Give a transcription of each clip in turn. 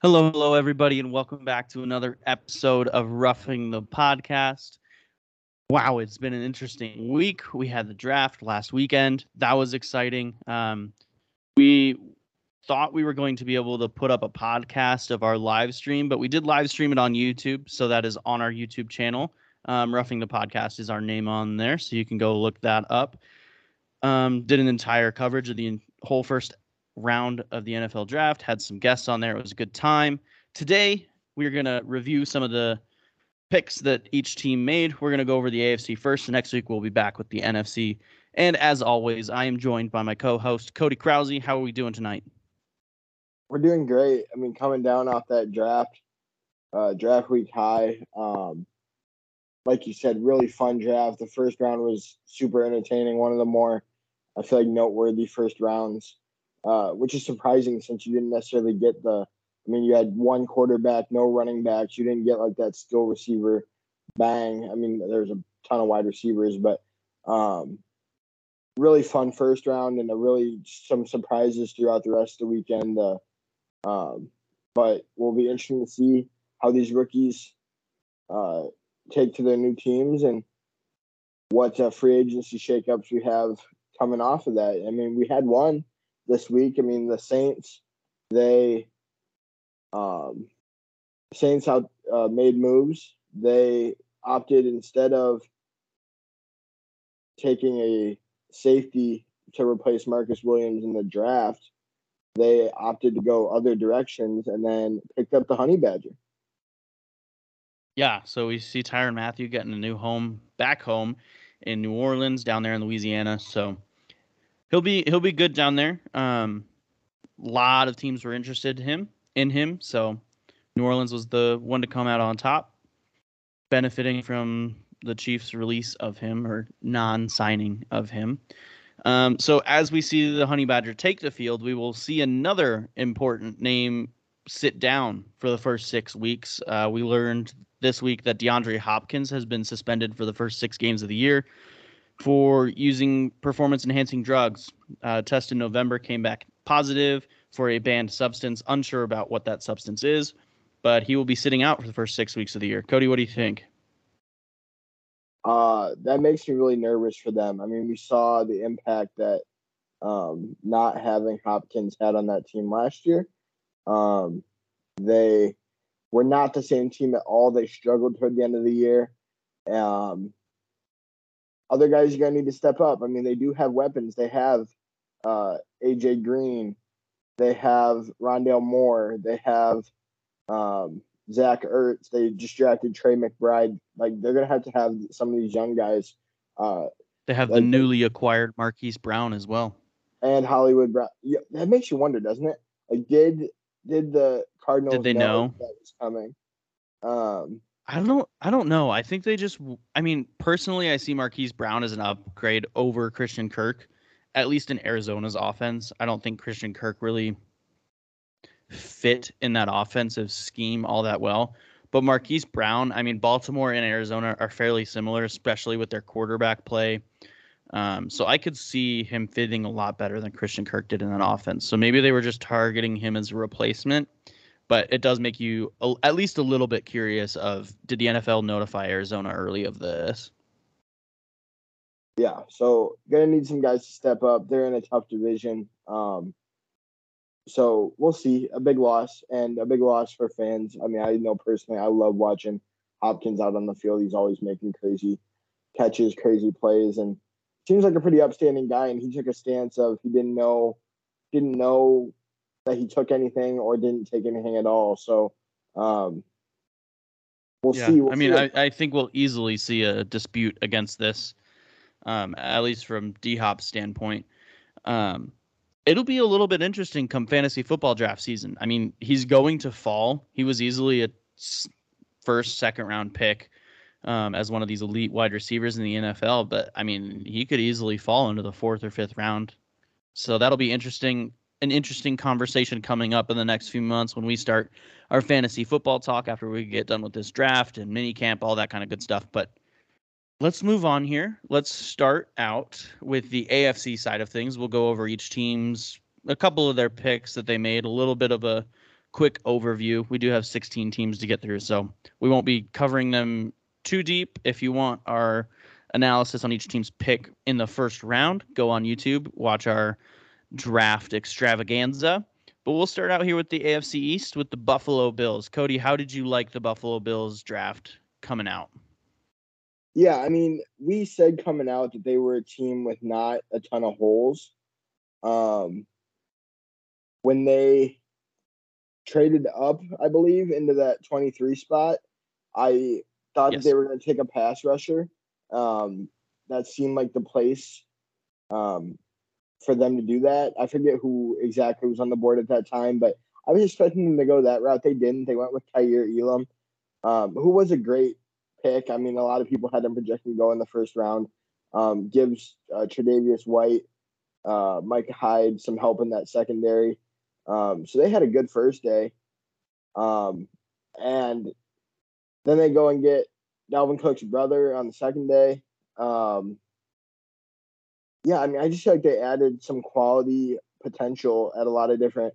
Hello, hello, everybody, and welcome back to another episode of Roughing the Podcast. Wow, it's been an interesting week. We had the draft last weekend. That was exciting. Um, we thought we were going to be able to put up a podcast of our live stream, but we did live stream it on YouTube. So that is on our YouTube channel. Um, Roughing the Podcast is our name on there. So you can go look that up. Um, did an entire coverage of the whole first round of the NFL draft. Had some guests on there. It was a good time. Today, we're going to review some of the picks that each team made. We're going to go over the AFC first. Next week, we'll be back with the NFC. And as always, I am joined by my co host, Cody Krause. How are we doing tonight? We're doing great. I mean, coming down off that draft, uh, draft week high. Um, like you said, really fun draft. The first round was super entertaining. One of the more, I feel like, noteworthy first rounds uh, which is surprising since you didn't necessarily get the. I mean, you had one quarterback, no running backs. You didn't get like that skill receiver bang. I mean, there's a ton of wide receivers, but um, really fun first round and a really some surprises throughout the rest of the weekend. Uh, um, but will be interesting to see how these rookies uh, take to their new teams and what uh, free agency shakeups we have coming off of that. I mean, we had one this week. I mean, the Saints, they, um, Saints out uh, made moves. They opted instead of taking a safety to replace Marcus Williams in the draft, they opted to go other directions and then picked up the Honey Badger. Yeah, so we see Tyrann Mathieu getting a new home back home in New Orleans down there in Louisiana. So he'll be he'll be good down there. Um, a lot of teams were interested in him in him, so New Orleans was the one to come out on top, benefiting from the Chiefs' release of him or non-signing of him. Um, so as we see the Honey Badger take the field, we will see another important name sit down for the first six weeks. Uh, we learned this week that DeAndre Hopkins has been suspended for the first six games of the year for using performance enhancing drugs. Uh, test in November came back positive for a banned substance. Unsure about what that substance is, but he will be sitting out for the first six weeks of the year. Cody, what do you think? Uh, that makes me really nervous for them. I mean, we saw the impact that um, not having Hopkins had on that team last year. Um, they were not the same team at all. They struggled toward the end of the year. Um, other guys you're going to need to step up. I mean, they do have weapons. They have uh, AJ Green, they have Rondale Moore, they have um, Zach Ertz. They just drafted Trey McBride. Like they're going to have to have some of these young guys. Uh, they have like, the newly acquired Marquise Brown as well, and Hollywood Brown. Yeah, that makes you wonder, doesn't it? Like, did did the Cardinals did they know, know? that was coming? Um, I don't I don't know. I think they just I mean, personally I see Marquise Brown as an upgrade over Christian Kirk, at least in Arizona's offense. I don't think Christian Kirk really fit in that offensive scheme all that well. But Marquise Brown, I mean, Baltimore and Arizona are fairly similar, especially with their quarterback play. Um, so I could see him fitting a lot better than Christian Kirk did in that offense. So maybe they were just targeting him as a replacement but it does make you a, at least a little bit curious of did the NFL notify Arizona early of this? Yeah, so gonna need some guys to step up. They're in a tough division. Um, so we'll see. A big loss and a big loss for fans. I mean, I know personally, I love watching Hopkins out on the field. He's always making crazy catches, crazy plays, and seems like a pretty upstanding guy. And he took a stance of he didn't know, didn't know that he took anything or didn't take anything at all. So um, we'll yeah. see. We'll I mean, I, I think we'll easily see a dispute against this, um, at least from D Hop's standpoint. Um, it'll be a little bit interesting come fantasy football draft season. I mean, he's going to fall. He was easily a first, second round pick um, as one of these elite wide receivers in the NFL, but I mean, he could easily fall into the fourth or fifth round. So that'll be interesting an interesting conversation coming up in the next few months when we start our fantasy football talk after we get done with this draft and mini camp, all that kind of good stuff. But let's move on here. Let's start out with the AFC side of things. We'll go over each team's a couple of their picks that they made, a little bit of a quick overview. We do have 16 teams to get through, so we won't be covering them too deep. If you want our analysis on each team's pick in the first round, go on YouTube, watch our draft extravaganza. But we'll start out here with the AFC East with the Buffalo Bills. Cody, how did you like the Buffalo Bills draft coming out? Yeah, I mean, we said coming out that they were a team with not a ton of holes. Um, when they traded up, I believe, into that 23 spot, I thought yes. that they were going to take a pass rusher. Um, that seemed like the place um, for them to do that. I forget who exactly was on the board at that time, but I was expecting them to go that route. They didn't. They went with Kaiir Elam, um, who was a great pick. I mean, a lot of people had him projecting to go in the first round. Um, gives uh, Tre'Davious White, uh, Micah Hyde some help in that secondary. Um, so they had a good first day. Um, and then they go and get Dalvin Cook's brother on the second day. Um, yeah, I mean, I just feel like they added some quality potential at a lot of different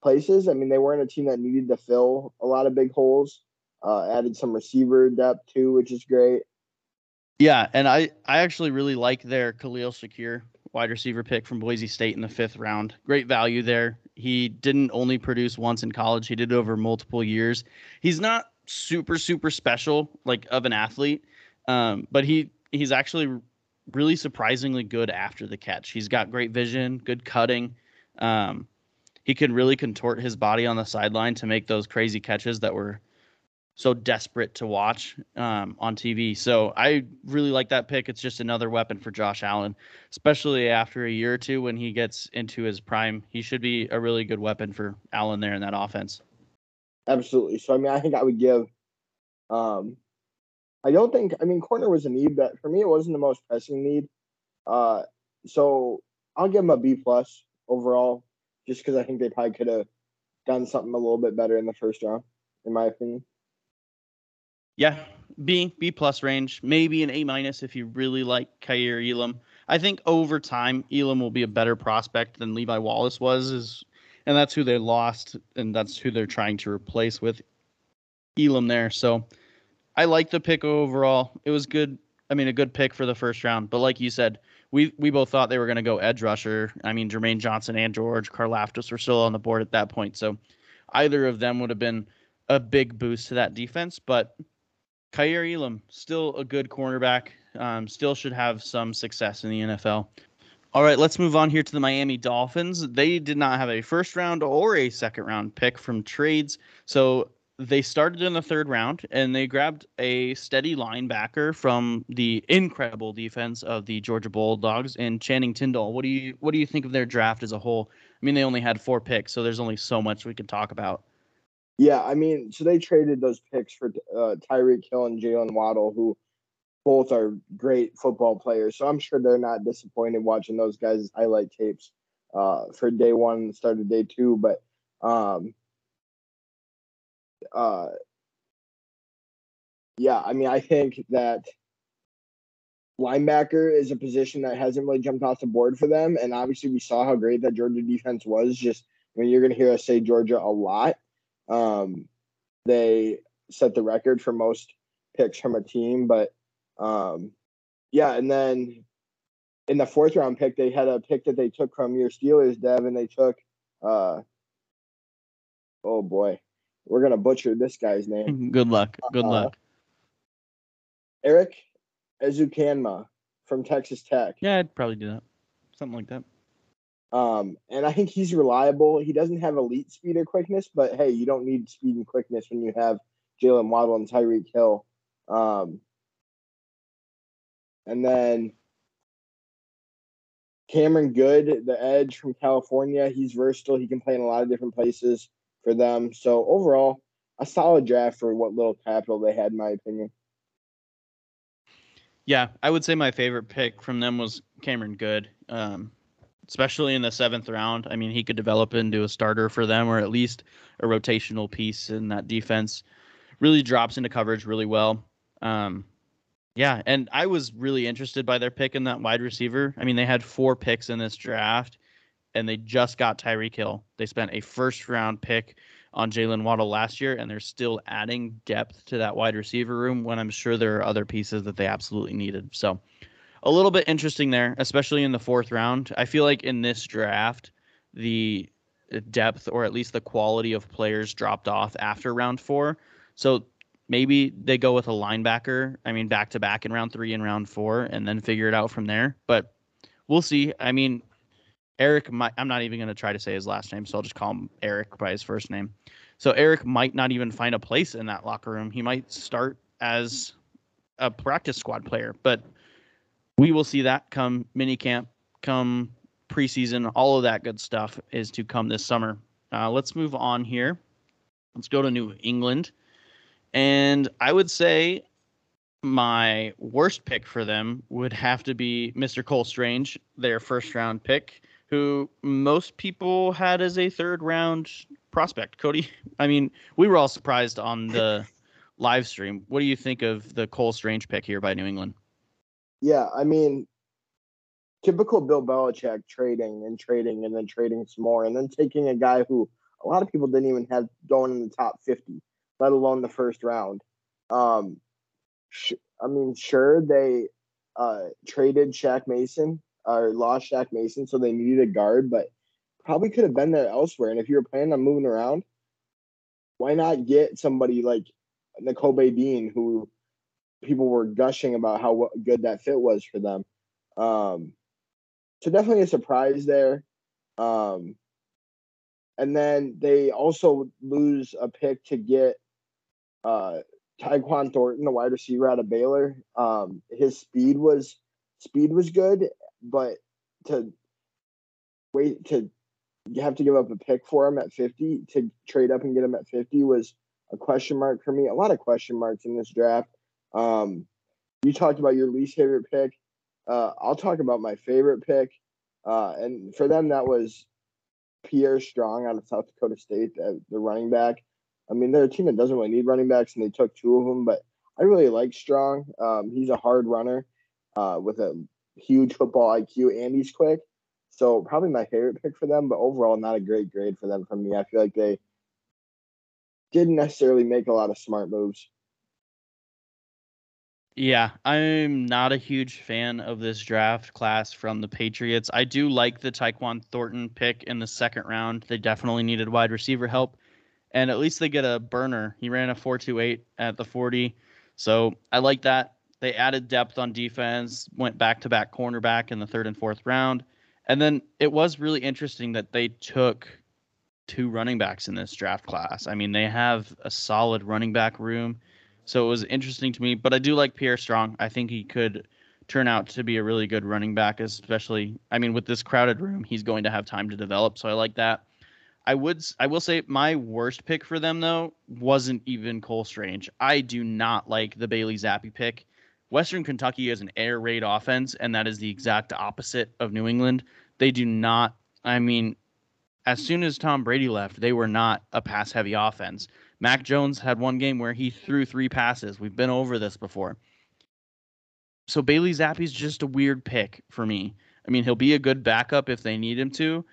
places. I mean, they weren't a team that needed to fill a lot of big holes. Uh, added some receiver depth too, which is great. Yeah, and I I actually really like their Khalil Shakir wide receiver pick from Boise State in the fifth round. Great value there. He didn't only produce once in college; he did it over multiple years. He's not super super special like of an athlete, um, but he he's actually really surprisingly good after the catch. He's got great vision, good cutting. Um, he can really contort his body on the sideline to make those crazy catches that were so desperate to watch um, on TV. So I really like that pick. It's just another weapon for Josh Allen, especially after a year or two when he gets into his prime. He should be a really good weapon for Allen there in that offense. Absolutely. So I mean, I think I would give um, I don't think. I mean, corner was a need that for me it wasn't the most pressing need. Uh, so I'll give them a B plus overall, just because I think they probably could have done something a little bit better in the first round, in my opinion. Yeah, B B plus range, maybe an A minus if you really like Kaiir Elam. I think over time Elam will be a better prospect than Levi Wallace was, is and that's who they lost, and that's who they're trying to replace with Elam there. So I like the pick overall. It was good. I mean, a good pick for the first round. But like you said, we we both thought they were going to go edge rusher. I mean, Jermaine Johnson and George Karlaftis were still on the board at that point, so either of them would have been a big boost to that defense. But Kaiir Elam, still a good cornerback, um, still should have some success in the NFL. All right, let's move on here to the Miami Dolphins. They did not have a first round or a second round pick from trades, so they started in the third round and they grabbed a steady linebacker from the incredible defense of the Georgia Bulldogs and Channing Tindall. What do you what do you think of their draft as a whole? I mean, they only had four picks, so there's only so much we can talk about. Yeah, I mean, so they traded those picks for uh, Tyreek Hill and Jaylen Waddle, who both are great football players. So I'm sure they're not disappointed watching those guys' highlight tapes uh, for day one, start of day two. But um, uh, yeah, I mean, I think that linebacker is a position that hasn't really jumped off the board for them. And obviously, we saw how great that Georgia defense was. Just when you're going to hear us say Georgia a lot, um, they set the record for most picks from a team. But um, yeah, and then in the fourth round pick, they had a pick that they took from your Steelers, Dev, and they took, uh, oh boy, we're gonna butcher this guy's name. Good luck. Good uh, luck. Erik Ezukanma from Texas Tech. Yeah, I'd probably do that. Something like that. Um, and I think he's reliable. He doesn't have elite speed or quickness, but hey, you don't need speed and quickness when you have Jaylen Waddle and Tyreek Hill. Um, and then Cameron Goode, the edge from California, he's versatile. He can play in a lot of different places for them. So overall, a solid draft for what little capital they had, in my opinion. Yeah, I would say my favorite pick from them was Cameron Goode, um, especially in the seventh round. I mean, he could develop into a starter for them, or at least a rotational piece in that defense. Really drops into coverage really well. Um, yeah, and I was really interested by their pick in that wide receiver. I mean, they had four picks in this draft, and they just got Tyreek Hill. They spent a first round pick on Jaylen Waddle last year, and they're still adding depth to that wide receiver room when I'm sure there are other pieces that they absolutely needed. So a little bit interesting there, especially in the fourth round. I feel like in this draft, the depth or at least the quality of players dropped off after round four. So maybe they go with a linebacker. I mean, back to back in round three and round four, and then figure it out from there. But we'll see. I mean, Erik might, I'm not even going to try to say his last name, so I'll just call him Erik by his first name. So Erik might not even find a place in that locker room. He might start as a practice squad player, but we will see that come mini camp, come preseason, all of that good stuff is to come this summer. Uh, let's move on here. Let's go to New England. And I would say my worst pick for them would have to be Mr. Cole Strange, their first round pick who most people had as a third round prospect. Cody, I mean, we were all surprised on the live stream. What do you think of the Cole Strange pick here by New England? Yeah, I mean, typical Bill Belichick trading and trading and then trading some more and then taking a guy who a lot of people didn't even have going in the top 50, let alone the first round. Um, sh- I mean, sure, they uh, traded Shaq Mason or lost Shaq Mason, so they needed a guard, but probably could have been there elsewhere. And if you were planning on moving around, why not get somebody like Nakobe Dean, who people were gushing about how good that fit was for them. Um, so definitely a surprise there. Um, and then they also lose a pick to get uh, Tyquan Thornton, the wide receiver out of Baylor. Um, his speed was speed was good, but to wait to you have to give up a pick for him at 50 to trade up and get him at 50 was a question mark for me. A lot of question marks in this draft. Um, you talked about your least favorite pick. Uh, I'll talk about my favorite pick. Uh, and for them, that was Pierre Strong out of South Dakota State, the, the running back. I mean, they're a team that doesn't really need running backs, and they took two of them. But I really like Strong. Um, he's a hard runner uh, with a huge football IQ and he's quick. So probably my favorite pick for them, but overall not a great grade for them from me. I feel like they didn't necessarily make a lot of smart moves. Yeah, I'm not a huge fan of this draft class from the Patriots. I do like the Tyquan Thornton pick in the second round. They definitely needed wide receiver help. And at least they get a burner. He ran a 428 at the 40. So I like that. They added depth on defense, went back to back cornerback in the third and fourth round. And then it was really interesting that they took two running backs in this draft class. I mean, they have a solid running back room. So it was interesting to me, but I do like Pierre Strong. I think he could turn out to be a really good running back, especially I mean with this crowded room, he's going to have time to develop, so I like that. I would I will say my worst pick for them though wasn't even Cole Strange. I do not like the Bailey Zappe pick. Western Kentucky is an air raid offense, and that is the exact opposite of New England. They do not, I mean, as soon as Tom Brady left, they were not a pass heavy offense. Mac Jones had one game where he threw three passes. We've been over this before. So Bailey Zappe's just a weird pick for me. I mean, he'll be a good backup if they need him to,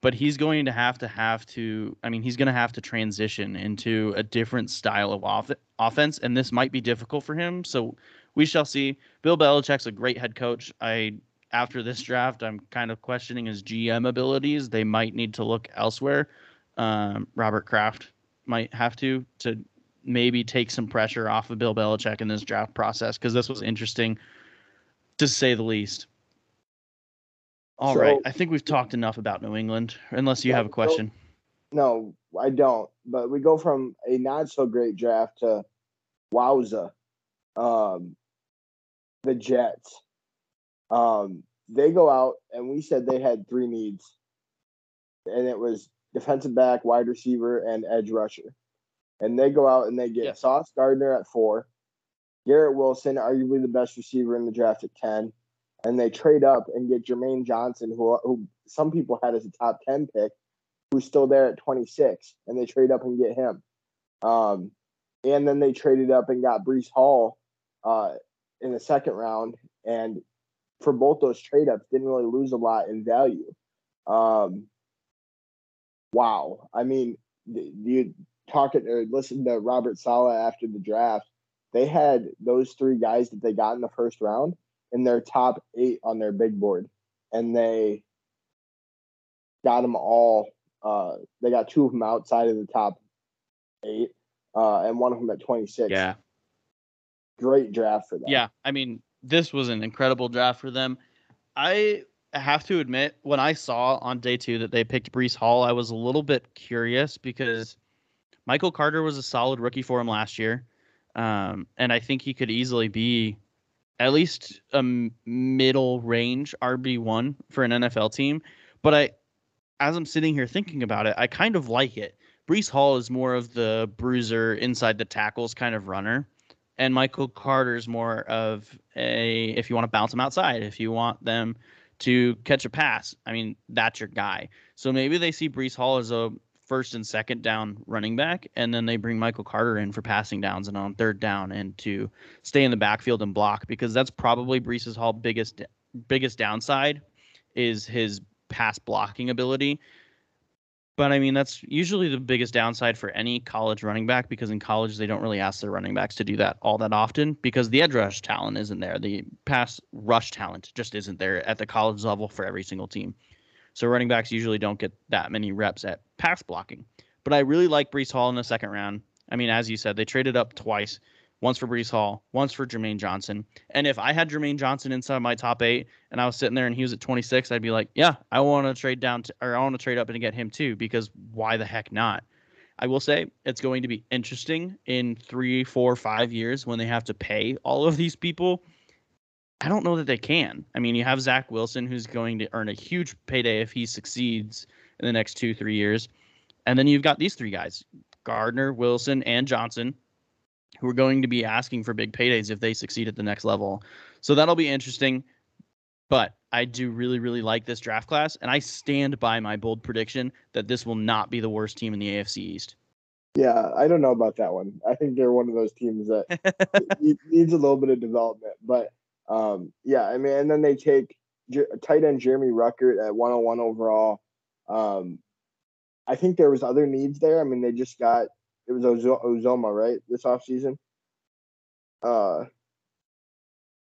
but he's going to have to have to I mean, he's going to have to transition into a different style of off- offense and this might be difficult for him. So we shall see. Bill Belichick's a great head coach. I after this draft, I'm kind of questioning his GM abilities. They might need to look elsewhere. Um, Robert Kraft might have to to maybe take some pressure off of Bill Belichick in this draft process because this was interesting to say the least. All so, right, I think we've talked enough about New England. Unless you yeah, have a question. No, I don't. But we go from a not so great draft to wowza. Um, the Jets. Um, they go out and we said they had three needs, and it was defensive back, wide receiver, and edge rusher. And they go out and they get yes. Sauce Gardner at four, Garrett Wilson, arguably the best receiver in the draft at ten, and they trade up and get Jermaine Johnson, who who some people had as a top ten pick, who's still there at twenty six, and they trade up and get him. Um, and then they traded up and got Breece Hall uh, in the second round, and for both those trade ups, didn't really lose a lot in value. Um, wow, I mean, you talking or listen to Robert Saleh after the draft, they had those three guys that they got in the first round in their top eight on their big board, and they got them all. Uh, they got two of them outside of the top eight, uh, and one of them at 26. Yeah. Great draft for them. Yeah. I mean, this was an incredible draft for them. I have to admit, when I saw on day two that they picked Breece Hall, I was a little bit curious because Michael Carter was a solid rookie for him last year. Um, and I think he could easily be at least a middle range RB1 for an NFL team. But I, as I'm sitting here thinking about it, I kind of like it. Breece Hall is more of the bruiser inside the tackles kind of runner. And Michael Carter's more of a, if you want to bounce them outside, if you want them to catch a pass, I mean, that's your guy. So maybe they see Breece Hall as a first and second down running back, and then they bring Michael Carter in for passing downs and on third down and to stay in the backfield and block because that's probably Breece Hall's biggest biggest downside is his pass blocking ability. But I mean, that's usually the biggest downside for any college running back because in college they don't really ask their running backs to do that all that often because the edge rush talent isn't there. The pass rush talent just isn't there at the college level for every single team. So running backs usually don't get that many reps at pass blocking. But I really like Breece Hall in the second round. I mean, as you said, they traded up twice. Once for Breece Hall, once for Jermaine Johnson. And if I had Jermaine Johnson inside my top eight and I was sitting there and he was at 26, I'd be like, yeah, I want to trade down to, or I want to trade up and get him too, because why the heck not? I will say it's going to be interesting in three, four, five years when they have to pay all of these people I don't know that they can. I mean, you have Zach Wilson, who's going to earn a huge payday if he succeeds in the next two, three years. And then you've got these three guys Gardner, Wilson, and Johnson, who are going to be asking for big paydays if they succeed at the next level. So that'll be interesting. But I do really, really like this draft class. And I stand by my bold prediction that this will not be the worst team in the AFC East. Yeah, I don't know about that one. I think they're one of those teams that needs a little bit of development. But um, yeah, I mean, and then they take tight end Jeremy Ruckert at 101 overall. Um, I think there was other needs there. I mean, they just got it was Uzomah, right, this offseason? Uh,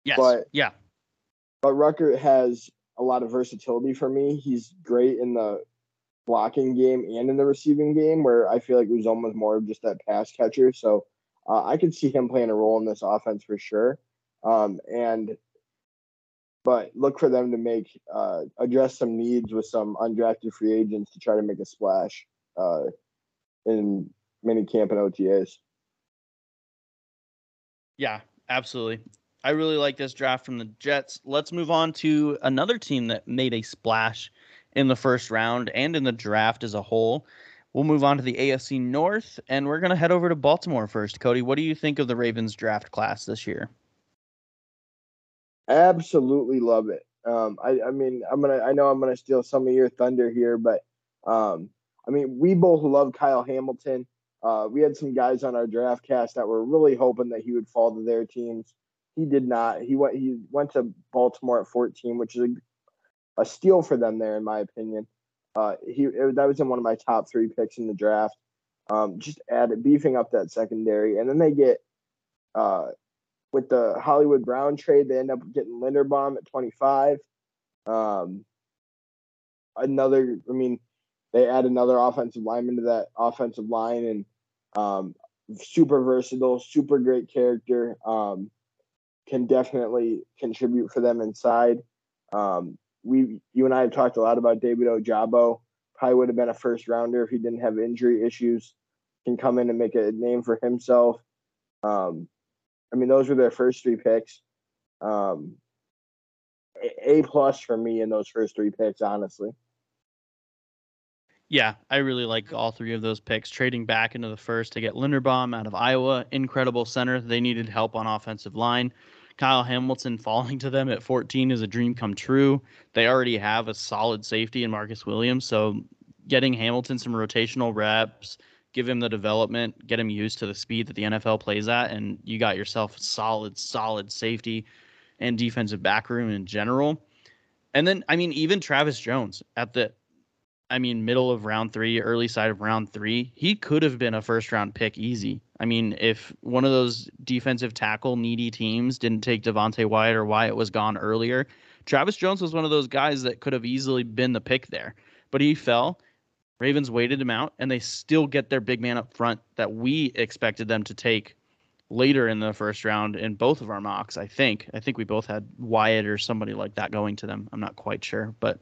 yes. But, yeah. But Ruckert has a lot of versatility for me. He's great in the blocking game and in the receiving game, where I feel like Uzomah is more of just that pass catcher. So uh, I could see him playing a role in this offense for sure. Um, and but look for them to make uh, address some needs with some undrafted free agents to try to make a splash uh, in mini camp and OTAs. Yeah, absolutely. I really like this draft from the Jets. Let's move on to another team that made a splash in the first round and in the draft as a whole. We'll move on to the AFC North, and we're going to head over to Baltimore first. Cody, what do you think of the Ravens draft class this year? Absolutely love it. Um, I, I mean, I'm gonna. I know I'm gonna steal some of your thunder here, but um, I mean, we both love Kyle Hamilton. Uh, we had some guys on our draft cast that were really hoping that he would fall to their teams. He did not. He went. He went to Baltimore at 14, which is a, a steal for them there, in my opinion. Uh, he it, that was in one of my top three picks in the draft. Um, just added beefing up that secondary, and then they get uh, with the Hollywood Brown trade, they end up getting Linderbaum at 25. Um, another, I mean, they add another offensive lineman to that offensive line and um, super versatile, super great character. Um, can definitely contribute for them inside. Um, we, you and I have talked a lot about David Ojabo. Probably would have been a first rounder if he didn't have injury issues. Can come in and make a name for himself. Um, I mean, those were their first three picks. Um, a plus for me in those first three picks, honestly. Yeah, I really like all three of those picks. Trading back into the first to get Linderbaum out of Iowa, incredible center. They needed help on offensive line. Kyle Hamilton falling to them at 14 is a dream come true. They already have a solid safety in Marcus Williams, so getting Hamilton some rotational reps, give him the development, get him used to the speed that the NFL plays at, and you got yourself a solid, solid safety and defensive back room in general. And then, I mean, even Travis Jones at the I mean, middle of round three, early side of round three, he could have been a first round pick easy. I mean, if one of those defensive tackle needy teams didn't take Devonte Wyatt or Wyatt was gone earlier, Travis Jones was one of those guys that could have easily been the pick there. But he fell. Ravens waited him out, and they still get their big man up front that we expected them to take later in the first round in both of our mocks. I think. I think we both had Wyatt or somebody like that going to them. I'm not quite sure, but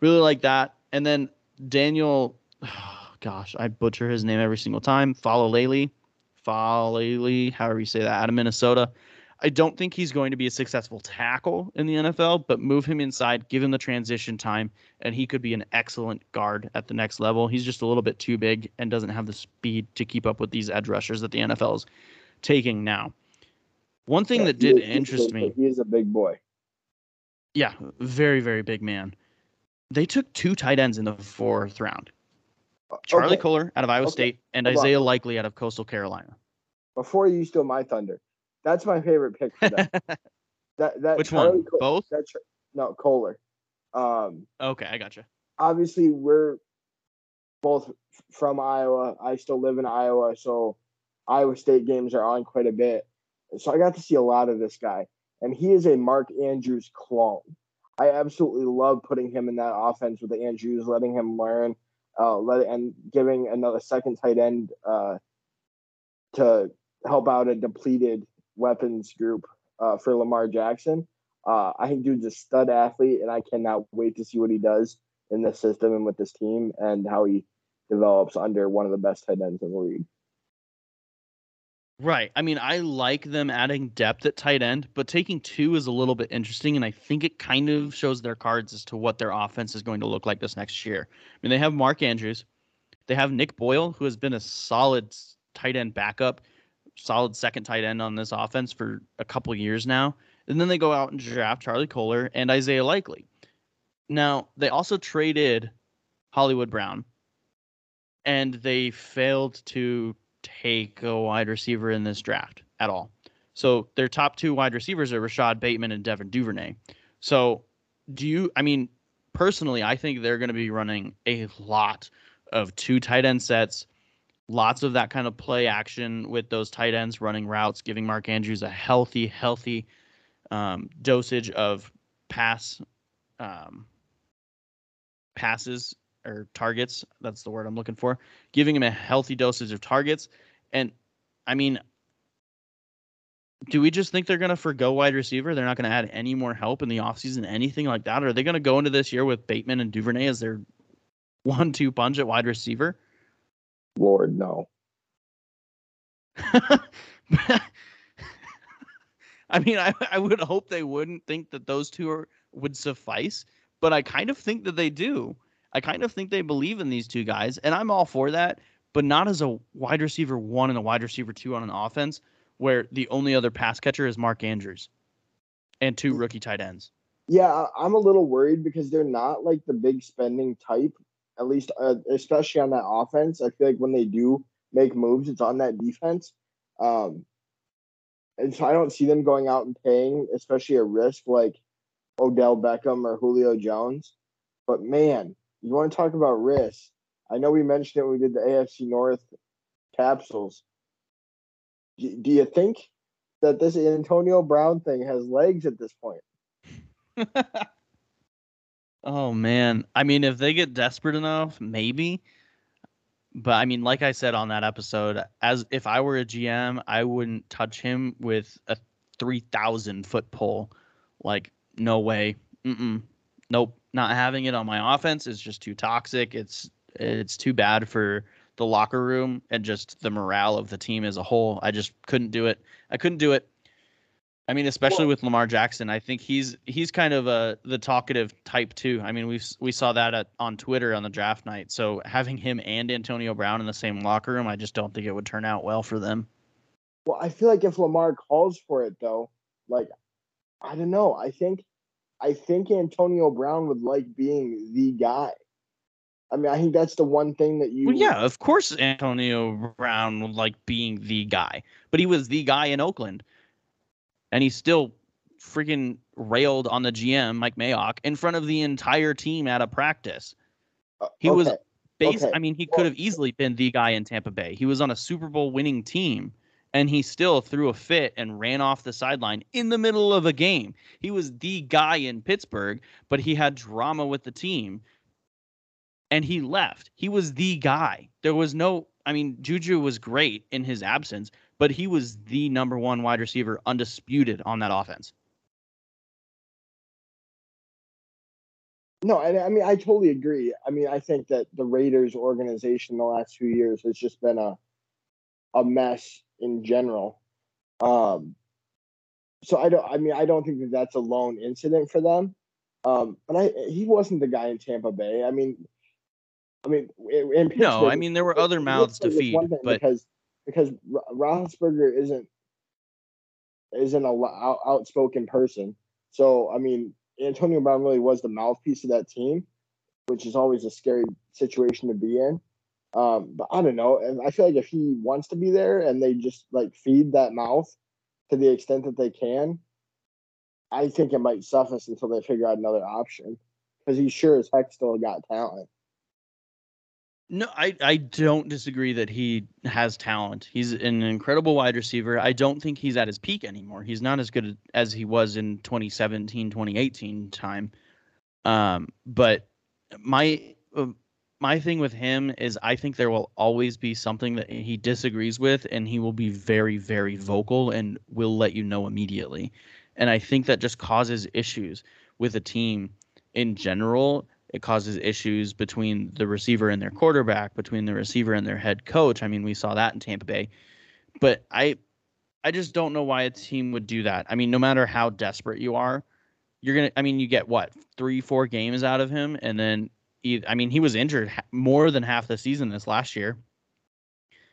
really like that. And then Daniel, oh gosh, I butcher his name every single time. Faalele, Faalele, however you say that, out of Minnesota. I don't think he's going to be a successful tackle in the NFL, but move him inside, give him the transition time, and he could be an excellent guard at the next level. He's just a little bit too big and doesn't have the speed to keep up with these edge rushers that the NFL is taking now. One thing yeah, that did interest me. He is a big boy. Yeah, very, very big man. They took two tight ends in the fourth round. Uh, Charlie okay. Kolar out of Iowa okay. State and Hold Isaiah on. Likely out of Coastal Carolina. Before you steal my thunder, that's my favorite pick for them. that that Which Charlie one? Col- Both? That's no Kohler. Um, okay, I gotcha. Obviously, we're both from Iowa. I still live in Iowa, so Iowa State games are on quite a bit. So I got to see a lot of this guy, and he is a Mark Andrews clone. I absolutely love putting him in that offense with the Andrews, letting him learn, uh, let and giving another second tight end uh, to help out a depleted weapons group uh, for Lamar Jackson. Uh, I think dude's a stud athlete, and I cannot wait to see what he does in this system and with this team and how he develops under one of the best tight ends in the league. Right. I mean, I like them adding depth at tight end, but taking two is a little bit interesting, and I think it kind of shows their cards as to what their offense is going to look like this next year. I mean, they have Mark Andrews, they have Nick Boyle, who has been a solid tight end backup solid second tight end on this offense for a couple years now. And then they go out and draft Charlie Kolar and Isaiah Likely. Now, they also traded Hollywood Brown and they failed to take a wide receiver in this draft at all. So their top two wide receivers are Rashod Bateman and Devin Duvernay. So do you I mean personally I think they're going to be running a lot of two tight end sets lots of that kind of play action with those tight ends running routes, giving Mark Andrews a healthy, healthy um, dosage of pass um, passes or targets. That's the word I'm looking for. Giving him a healthy dosage of targets. And I mean, do we just think they're going to forego wide receiver? They're not going to add any more help in the offseason, anything like that? Or are they going to go into this year with Bateman and Duvernay as their one two punch at wide receiver? Lord, no. I mean, I, I would hope they wouldn't think that those two are, would suffice, but I kind of think that they do. I kind of think they believe in these two guys, and I'm all for that, but not as a wide receiver one and a wide receiver two on an offense where the only other pass catcher is Mark Andrews and two rookie tight ends. Yeah, I'm a little worried because they're not like the big spending type at least uh, especially on that offense. I feel like when they do make moves, it's on that defense. Um, and so I don't see them going out and paying, especially a risk like Odell Beckham or Julio Jones. But man, you want to talk about risk? I know we mentioned it when we did the AFC North capsules. Do, you think that this Antonio Brown thing has legs at this point? Oh man, I mean, if they get desperate enough, maybe. But I mean, like I said on that episode, as if I were a GM, I wouldn't touch him with a three thousand foot pole. Like, no way. Mm-mm. Nope. Not having it on my offense is just too toxic. It's it's too bad for the locker room and just the morale of the team as a whole. I just couldn't do it. I couldn't do it. I mean, especially well, with Lamar Jackson, I think he's he's kind of a the talkative type too. I mean, we we saw that at, on Twitter on the draft night. So having him and Antonio Brown in the same locker room, I just don't think it would turn out well for them. Well, I feel like if Lamar calls for it though, like I don't know, I think I think Antonio Brown would like being the guy. I mean, I think that's the one thing that you. Well, yeah, of course, Antonio Brown would like being the guy, but he was the guy in Oakland and he still freaking railed on the GM Mike Mayock in front of the entire team at a practice. Uh, he was Okay. base. okay. I mean, he could have easily been the guy in Tampa Bay. He was on a Super Bowl winning team, and he still threw a fit and ran off the sideline in the middle of a game. He was the guy in Pittsburgh, but he had drama with the team, and he left. He was the guy. There was no. I mean, Juju was great in his absence, but he was the number one wide receiver, undisputed on that offense. No, I, I mean I totally agree. I mean I think that the Raiders organization the last few years has just been a a mess in general. Um, so I don't. I mean I don't think that that's a lone incident for them. Um, but I he wasn't the guy in Tampa Bay. I mean, I mean in, No, I mean there were other mouths to feed, but because because Ro- Roethlisberger isn't isn't a out, outspoken person. So I mean, Antonio Brown really was the mouthpiece of that team, which is always a scary situation to be in. Um, but I don't know. And I feel like if he wants to be there and they just like feed that mouth to the extent that they can, I think it might suffice until they figure out another option. Because he sure as heck still got talent. No, I, I don't disagree that he has talent. He's an incredible wide receiver. I don't think he's at his peak anymore. He's not as good as he was in 2017, 2018 time. Um, but my uh, my thing with him is I think there will always be something that he disagrees with and he will be very very vocal and will let you know immediately. And I think that just causes issues with a team in general it causes issues between the receiver and their quarterback, between the receiver and their head coach. I mean, we saw that in Tampa Bay. But I I just don't know why a team would do that. I mean, no matter how desperate you are, you're going to I mean, you get what? 3 4 games out of him and then he, I mean, he was injured more than half the season this last year.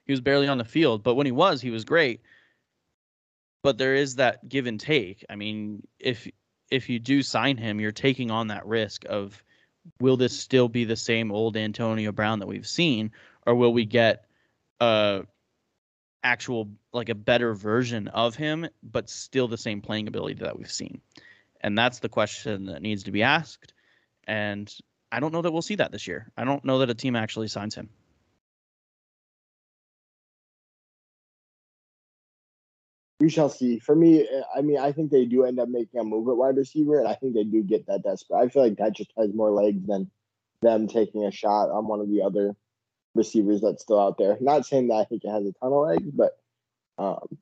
He was barely on the field, but when he was, he was great. But there is that give and take. I mean, if if you do sign him, you're taking on that risk of will this still be the same old Antonio Brown that we've seen, or will we get a actual like a better version of him, but still the same playing ability that we've seen? And that's the question that needs to be asked. And I don't know that we'll see that this year. I don't know that a team actually signs him. We shall see. For me, I mean, I think they do end up making a move at wide receiver, and I think they do get that desperate. I feel like that just has more legs than them taking a shot on one of the other receivers that's still out there. Not saying that I think it has a ton of legs, but um,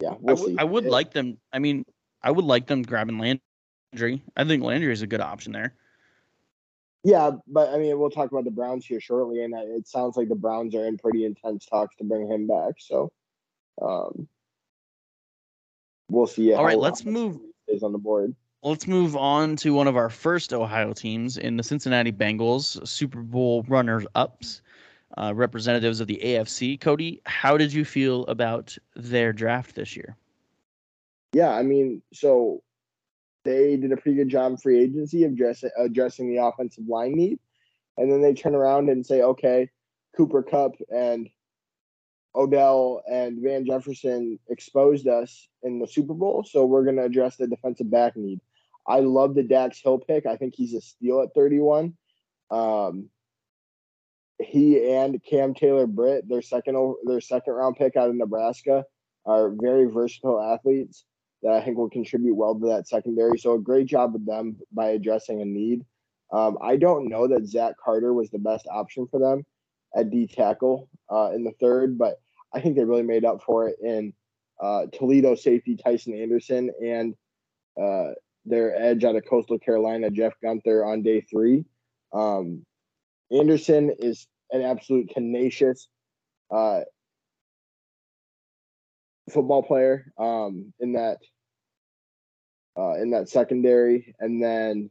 yeah, we'll see. I would It- like them. I mean, I would like them grabbing Landry. I think Landry is a good option there. Yeah, but I mean, we'll talk about the Browns here shortly, and it sounds like the Browns are in pretty intense talks to bring him back. So, um, we'll see. All right, let's move. stays on the board. Let's move on to one of our first Ohio teams in the Cincinnati Bengals, Super Bowl runners ups, uh, representatives of the AFC. Cody, how did you feel about their draft this year? Yeah, I mean, so they did a pretty good job in free agency of address, addressing the offensive line need, and then they turn around and say, okay, Cooper Kupp and Odell and Van Jefferson exposed us in the Super Bowl, so we're going to address the defensive back need. I love the Dax Hill pick. I think he's a steal at 31. Um, he and Cam Taylor Britt, their second their second round pick out of Nebraska, are very versatile athletes that I think will contribute well to that secondary. So a great job with them by addressing a need. Um, I don't know that Zach Carter was the best option for them at D tackle uh, in the third, but I think they really made up for it in uh, Toledo safety Tycen Anderson and uh, their edge out of Coastal Carolina, Jeff Gunter, on day three. Um, Anderson is an absolute tenacious uh, football player um, in that uh, in that secondary, and then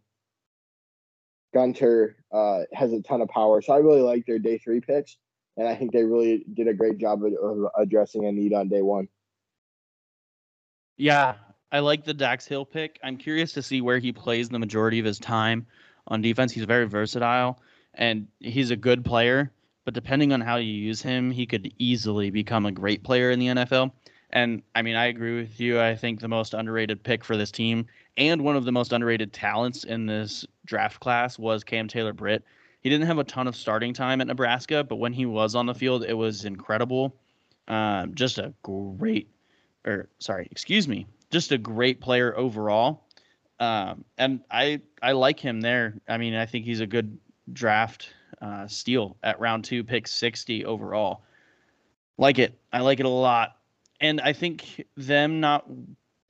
Gunter uh, has a ton of power. So I really like their day three picks, and I think they really did a great job of, of addressing a need on day one. Yeah, I like the Dax Hill pick. I'm curious to see where he plays the majority of his time on defense. He's very versatile and he's a good player, but depending on how you use him, he could easily become a great player in the NFL. And I mean, I agree with you. I think the most underrated pick for this team and one of the most underrated talents in this draft class was Cam Taylor Britt. he didn't have a ton of starting time at Nebraska, but when he was on the field, it was incredible. Um, just a great, or sorry, excuse me, just a great player overall. Um, and I I like him there. I mean, I think he's a good draft uh, steal at round two, pick 60 overall. Like it. I like it a lot. And I think them not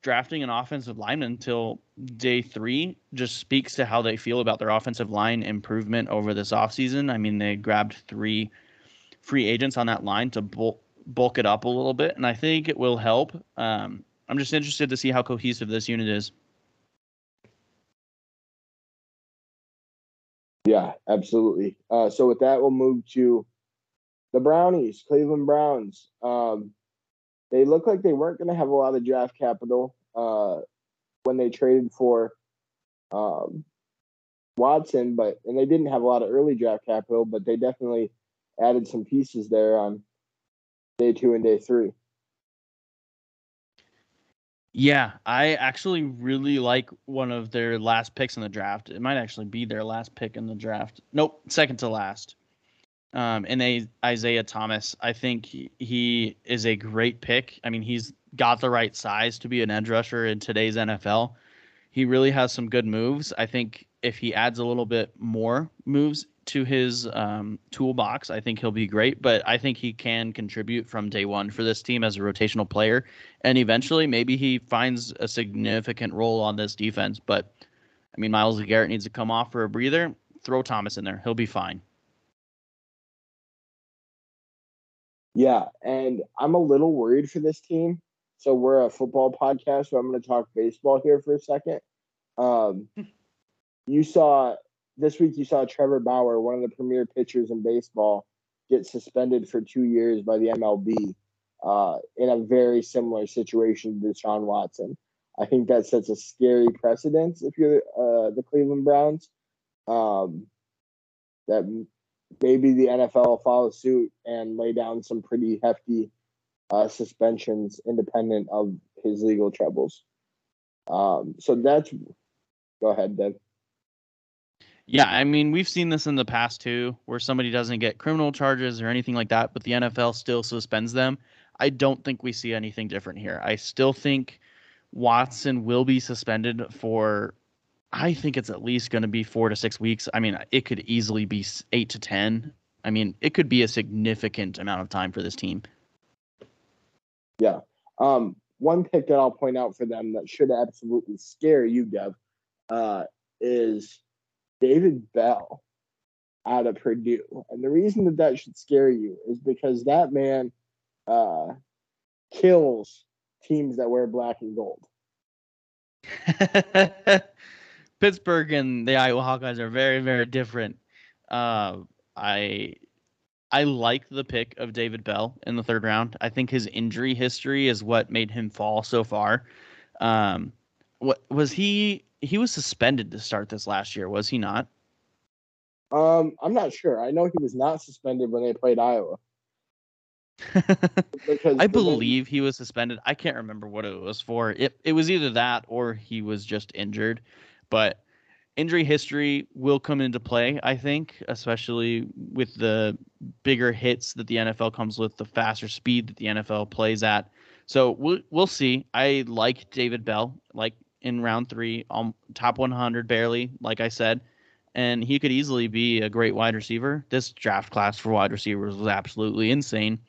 drafting an offensive lineman until day three just speaks to how they feel about their offensive line improvement over this offseason. I mean, they grabbed three free agents on that line to bulk, bulk it up a little bit, and I think it will help. Um, I'm just interested to see how cohesive this unit is. Yeah, absolutely. Uh, so with that, we'll move to the Brownies, Cleveland Browns. Um, they look like they weren't going to have a lot of draft capital uh, when they traded for um, Watson, but and they didn't have a lot of early draft capital, but they definitely added some pieces there on day two and day three. Yeah, I actually really like one of their last picks in the draft. It might actually be their last pick in the draft. Nope, second to last. Um, and they Isaiah Thomas, I think he, is a great pick. I mean, he's got the right size to be an edge rusher in today's NFL. He really has some good moves. I think if he adds a little bit more moves to his um, toolbox, I think he'll be great. But I think he can contribute from day one for this team as a rotational player. And eventually, maybe he finds a significant role on this defense. But I mean, Myles Garrett needs to come off for a breather. Throw Thomas in there. He'll be fine. Yeah, and I'm a little worried for this team. So we're a football podcast, so I'm going to talk baseball here for a second. Um, you saw this week. You saw Trevor Bauer, one of the premier pitchers in baseball, get suspended for two years by the MLB uh, in a very similar situation to Deshaun Watson. I think that sets a scary precedent if you're uh, the Cleveland Browns. Um, that maybe the NFL will follow suit and lay down some pretty hefty uh, suspensions independent of his legal troubles. Um, so that's go ahead, Dev. Yeah, I mean, we've seen this in the past too, where somebody doesn't get criminal charges or anything like that, but the NFL still suspends them. I don't think we see anything different here. I still think Watson will be suspended for I think it's at least going to be four to six weeks. I mean, it could easily be eight to 10. I mean, it could be a significant amount of time for this team. Yeah. Um, one pick that I'll point out for them that should absolutely scare you, Dev, uh, is David Bell out of Purdue. And the reason that that should scare you is because that man uh, kills teams that wear black and gold. Pittsburgh and the Iowa Hawkeyes are very, very different. Uh, I I like the pick of David Bell in the third round. I think his injury history is what made him fall so far. Um, what was he? He was suspended to start this last year, was he not? Um, I'm not sure. I know he was not suspended when they played Iowa. I believe he was suspended. I can't remember what it was for. It it was either that or he was just injured. But injury history will come into play, I think, especially with the bigger hits that the NFL comes with, the faster speed that the NFL plays at. So we'll we'll see. I like David Bell, like in round three, um, top 100 barely, like I said, and he could easily be a great wide receiver. This draft class for wide receivers was absolutely insane.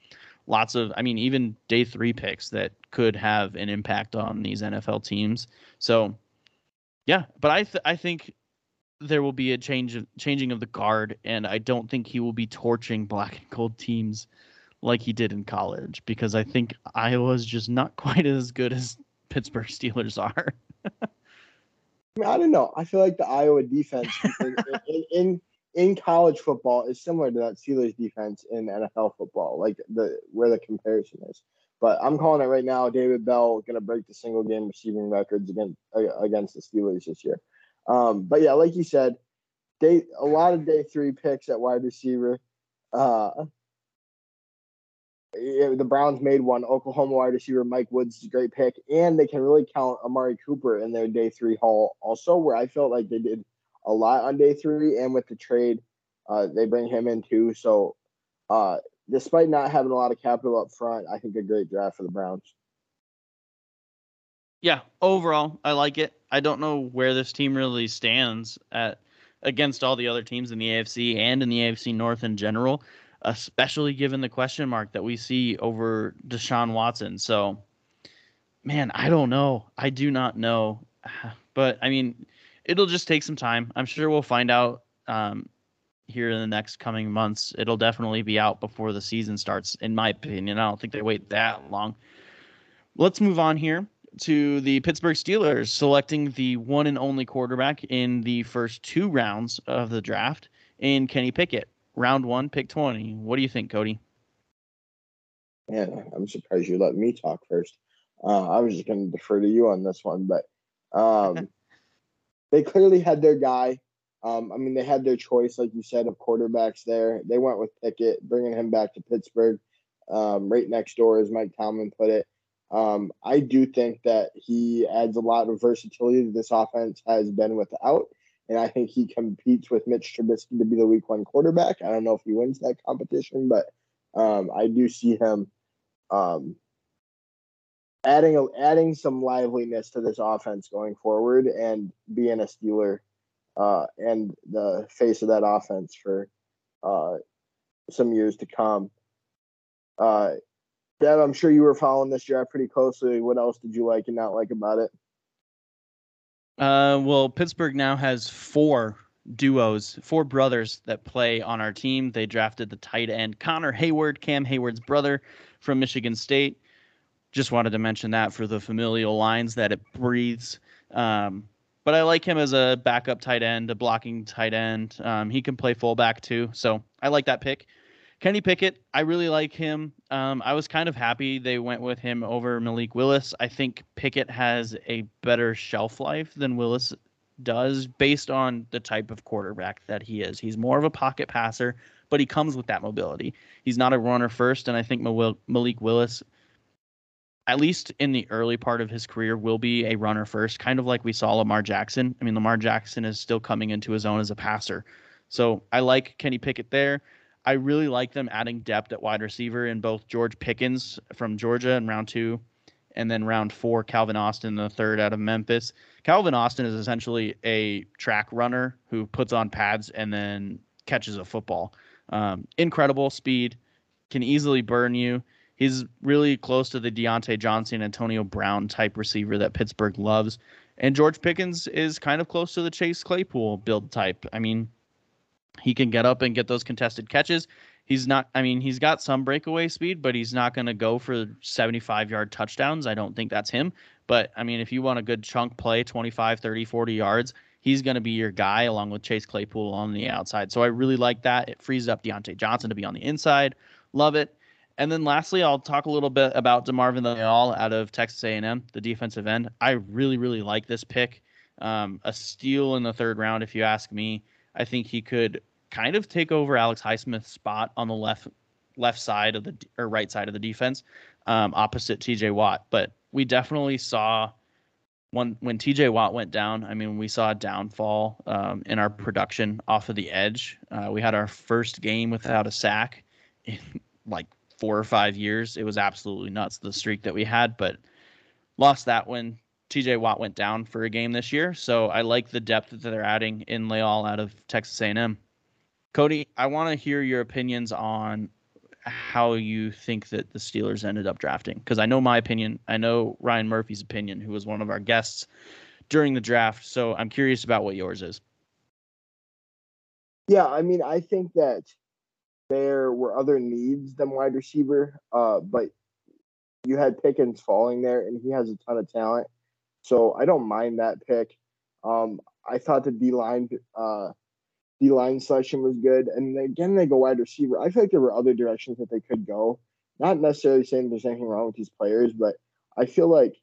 Lots of, I mean, even day three picks that could have an impact on these NFL teams. So yeah, but I th- I think there will be a change of changing of the guard, and I don't think he will be torching black and gold teams like he did in college because I think Iowa's just not quite as good as Pittsburgh Steelers are. I, mean, I don't know. I feel like the Iowa defense in, in, in in college football is similar to that Steelers defense in NFL football, like the where the comparison is. But I'm calling it right now. David Bell going to break the single game receiving records against against the Steelers this year. Um, but yeah, like you said, day a lot of day three picks at wide receiver. Uh, the Browns made one. Oklahoma wide receiver Mike Woods is a great pick, and they can really count Amari Cooper in their day three haul also, where I felt like they did a lot on day three, and with the trade Uh, they bring him in too. So, uh, despite not having a lot of capital up front, I think a great draft for the Browns. Yeah, overall, I like it. I don't know where this team really stands at against all the other teams in the AFC and in the AFC North in general, especially given the question mark that we see over Deshaun Watson. So, man, I don't know. I do not know. But I mean, it'll just take some time. I'm sure we'll find out um, here in the next coming months. It'll definitely be out before the season starts, in my opinion. I don't think they wait that long. Let's move on here to the Pittsburgh Steelers selecting the one and only quarterback in the first two rounds of the draft in Kenny Pickett. Round one, pick 20. What do you think, Cody? Man, I'm surprised you let me talk first. Uh, I was just going to defer to you on this one, but um, they clearly had their guy. Um, I mean, they had their choice, like you said, of quarterbacks there. They went with Pickett, bringing him back to Pittsburgh, um, right next door, as Mike Tomlin put it. Um, I do think that he adds a lot of versatility that this offense has been without. And I think he competes with Mitch Trubisky to be the week one quarterback. I don't know if he wins that competition, but um, I do see him um, adding adding some liveliness to this offense going forward and being a Steeler uh, and the face of that offense for uh, some years to come. Uh, Deb, I'm sure you were following this draft pretty closely. What else did you like and not like about it? Uh, well, Pittsburgh now has four duos, four brothers that play on our team. They drafted the tight end Connor Heyward, Cam Heyward's brother from Michigan State. Just wanted to mention that for the familial lines that it breathes. Um, but I like him as a backup tight end, a blocking tight end. Um, he can play fullback too, so I like that pick. Kenny Pickett, I really like him. Um, I was kind of happy they went with him over Malik Willis. I think Pickett has a better shelf life than Willis does based on the type of quarterback that he is. He's more of a pocket passer, but he comes with that mobility. He's not a runner first, and I think Malik Willis, at least in the early part of his career, will be a runner first, kind of like we saw Lamar Jackson. I mean, Lamar Jackson is still coming into his own as a passer. So I like Kenny Pickett there. I really like them adding depth at wide receiver in both George Pickens from Georgia in round two, and then round four, Calvin Austin, the third out of Memphis. Calvin Austin is essentially a track runner who puts on pads and then catches a football. Um, incredible speed, can easily burn you. He's really close to the Diontae Johnson, Antonio Brown type receiver that Pittsburgh loves. And George Pickens is kind of close to the Chase Claypool build type. I mean, he can get up and get those contested catches. He's not, I mean, he's got some breakaway speed, but he's not going to go for 75 yard touchdowns. I don't think that's him. But I mean, if you want a good chunk play, 25, 30, 40 yards, he's going to be your guy along with Chase Claypool on the outside. So I really like that. It frees up Diontae Johnson to be on the inside. Love it. And then lastly, I'll talk a little bit about DeMarvin Leal out of Texas A&M, the defensive end. I really, really like this pick. Um, a steal in the third round, if you ask me. I think he could kind of take over Alex Highsmith's spot on the left left side of the or right side of the defense, um, opposite T.J. Watt. But we definitely saw when when T.J. Watt went down. I mean, we saw a downfall um, in our production off of the edge. Uh, we had our first game without a sack in like four or five years. It was absolutely nuts the streak that we had, but lost that when TJ Watt went down for a game this year. So I like the depth that they're adding in Leal out of Texas A&M. Cody, I want to hear your opinions on how you think that the Steelers ended up drafting because I know my opinion. I know Ryan Murphy's opinion, who was one of our guests during the draft. So I'm curious about what yours is. Yeah, I mean, I think that there were other needs than wide receiver, uh, but you had Pickens falling there, and he has a ton of talent. So I don't mind that pick. Um, I thought the D line uh, D line selection was good. And again, they go wide receiver. I feel like there were other directions that they could go. Not necessarily saying there's anything wrong with these players, but I feel like,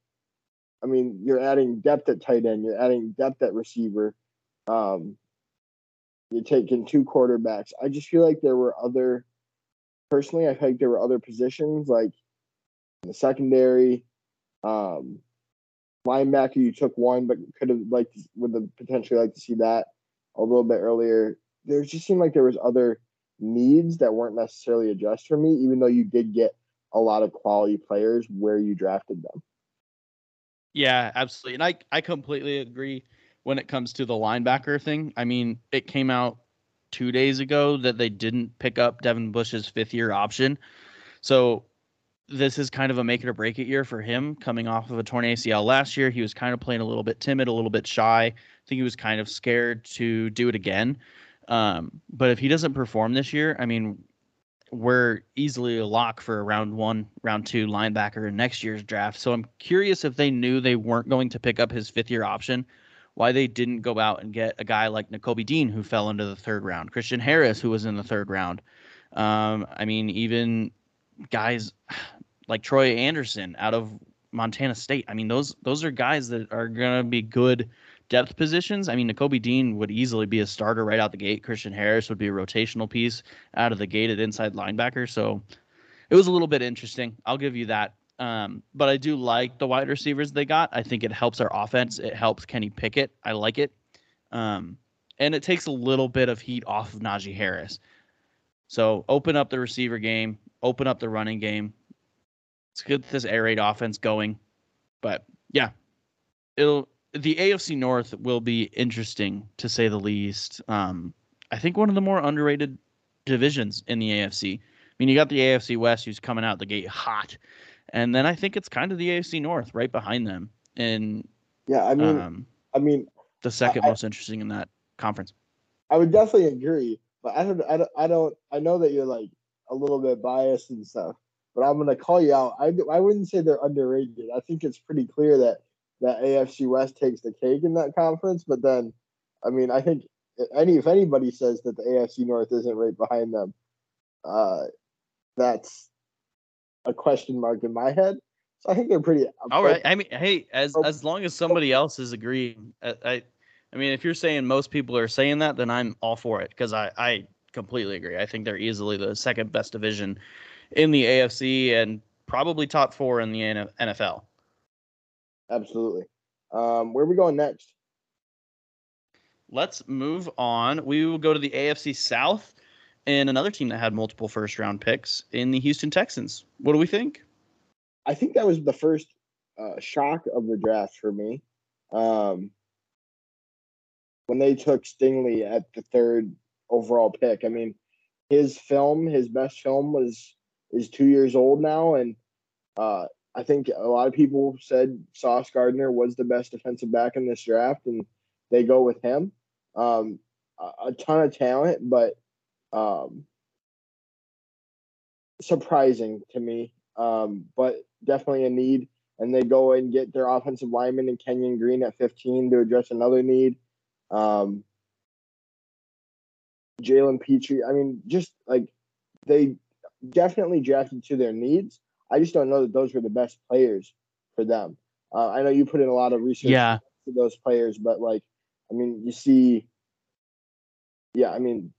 I mean, you're adding depth at tight end, you're adding depth at receiver. Um, you're taking two quarterbacks. I just feel like there were other, personally, I think there were other positions like the secondary, um, linebacker. You took one, but could have like would have potentially like to see that a little bit earlier. there just seemed like there was other needs that weren't necessarily addressed for me, even though you did get a lot of quality players where you drafted them. Yeah, absolutely. And I, I completely agree when it comes to the linebacker thing. I mean, it came out two days ago that they didn't pick up Devin Bush's fifth year option. So this is kind of a make it or break it year for him coming off of a torn ACL last year. He was kind of playing a little bit timid, a little bit shy. I think he was kind of scared to do it again. Um, but if he doesn't perform this year, I mean, we're easily a lock for a round one, round two linebacker in next year's draft. So I'm curious if they knew they weren't going to pick up his fifth year option, why they didn't go out and get a guy like Nakobe Dean, who fell into the third round, Christian Harris, who was in the third round. Um, I mean, even guys like Troy Andersen out of Montana State. I mean, those those are guys that are gonna be good depth positions. I mean, Nakobe Dean would easily be a starter right out the gate. Christian Harris would be a rotational piece out of the gate at inside linebacker. So it was a little bit interesting. I'll give you that. Um, but I do like the wide receivers they got. I think it helps our offense. It helps Kenny Pickett. I like it. Um, and it takes a little bit of heat off of Najee Harris. So open up the receiver game, open up the running game. It's good get this air raid offense going. But yeah, it'll the AFC North will be interesting to say the least. Um, I think one of the more underrated divisions in the AFC. I mean, you got the AFC West who's coming out the gate hot, and then I think it's kind of the AFC North right behind them. And yeah, I mean, um, I mean, the second I, most interesting in that conference. I would definitely agree, but I don't, I don't, I don't, I know that you're like a little bit biased and stuff, but I'm gonna call you out. I, I wouldn't say they're underrated. I think it's pretty clear that that AFC West takes the cake in that conference. But then, I mean, I think any if anybody says that the AFC North isn't right behind them, uh, that's a question mark in my head. So I think they're pretty. All right. I mean, hey, as as long as somebody else is agreeing, I, I, I mean, if you're saying most people are saying that, then I'm all for it because I I completely agree. I think they're easily the second best division in the AFC and probably top four in the NFL. Absolutely. Um, where are we going next? Let's move on. We will go to the AFC South and another team that had multiple first round picks in the Houston Texans. What do we think? I think that was the first uh, shock of the draft for me. Um, when they took Stingley at the third overall pick, I mean, his film, his best film was is two years old now, and uh, I think a lot of people said Sauce Gardner was the best defensive back in this draft, and they go with him. Um, a, a, ton of talent, but um, surprising to me. Um, but definitely a need. And they go and get their offensive lineman and Kenyon Green at 15 to address another need. Um, Jalen Pitre. I mean, just like they definitely drafted to their needs. I just don't know that those were the best players for them. Uh, I know you put in a lot of research yeah. to those players, but like, I mean, you see, yeah, I mean,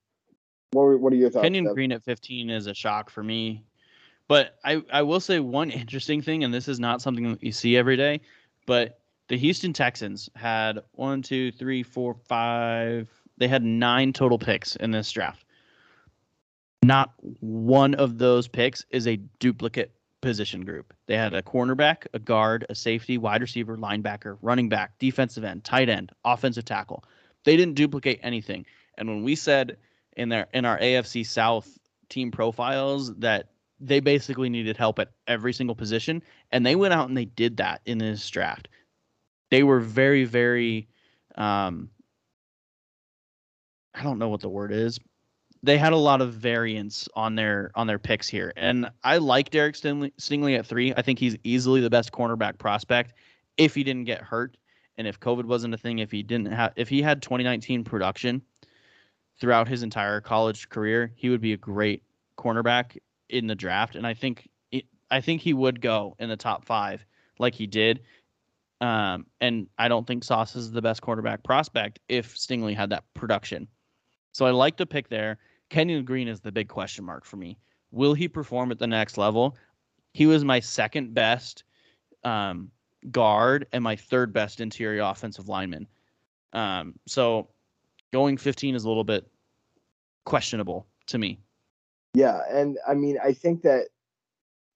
what, what are your thoughts? Kenyon Green at 15 is a shock for me. But I, I will say one interesting thing, and this is not something that you see every day, but the Houston Texans had one, two, three, four, five. They had nine total picks in this draft. Not one of those picks is a duplicate position group. They had a cornerback, a guard, a safety, wide receiver, linebacker, running back, defensive end, tight end, offensive tackle. They didn't duplicate anything. And when we said in their in our AFC South team profiles that they basically needed help at every single position, and they went out and they did that in this draft. They were very, very um, I don't know what the word is, they had a lot of variance on their on their picks here, and I like Derek Stingley, Stingley at three. I think he's easily the best cornerback prospect if he didn't get hurt and if COVID wasn't a thing. If he didn't have if he had 2019 production throughout his entire college career, he would be a great cornerback in the draft, and I think I think he would go in the top five like he did. Um, and I don't think Sauce is the best quarterback prospect if Stingley had that production. So I like the pick there. Kenyon Green is the big question mark for me. Will he perform at the next level? He was my second best um, guard and my third best interior offensive lineman. Um, so going 15 is a little bit questionable to me. Yeah, and I mean, I think that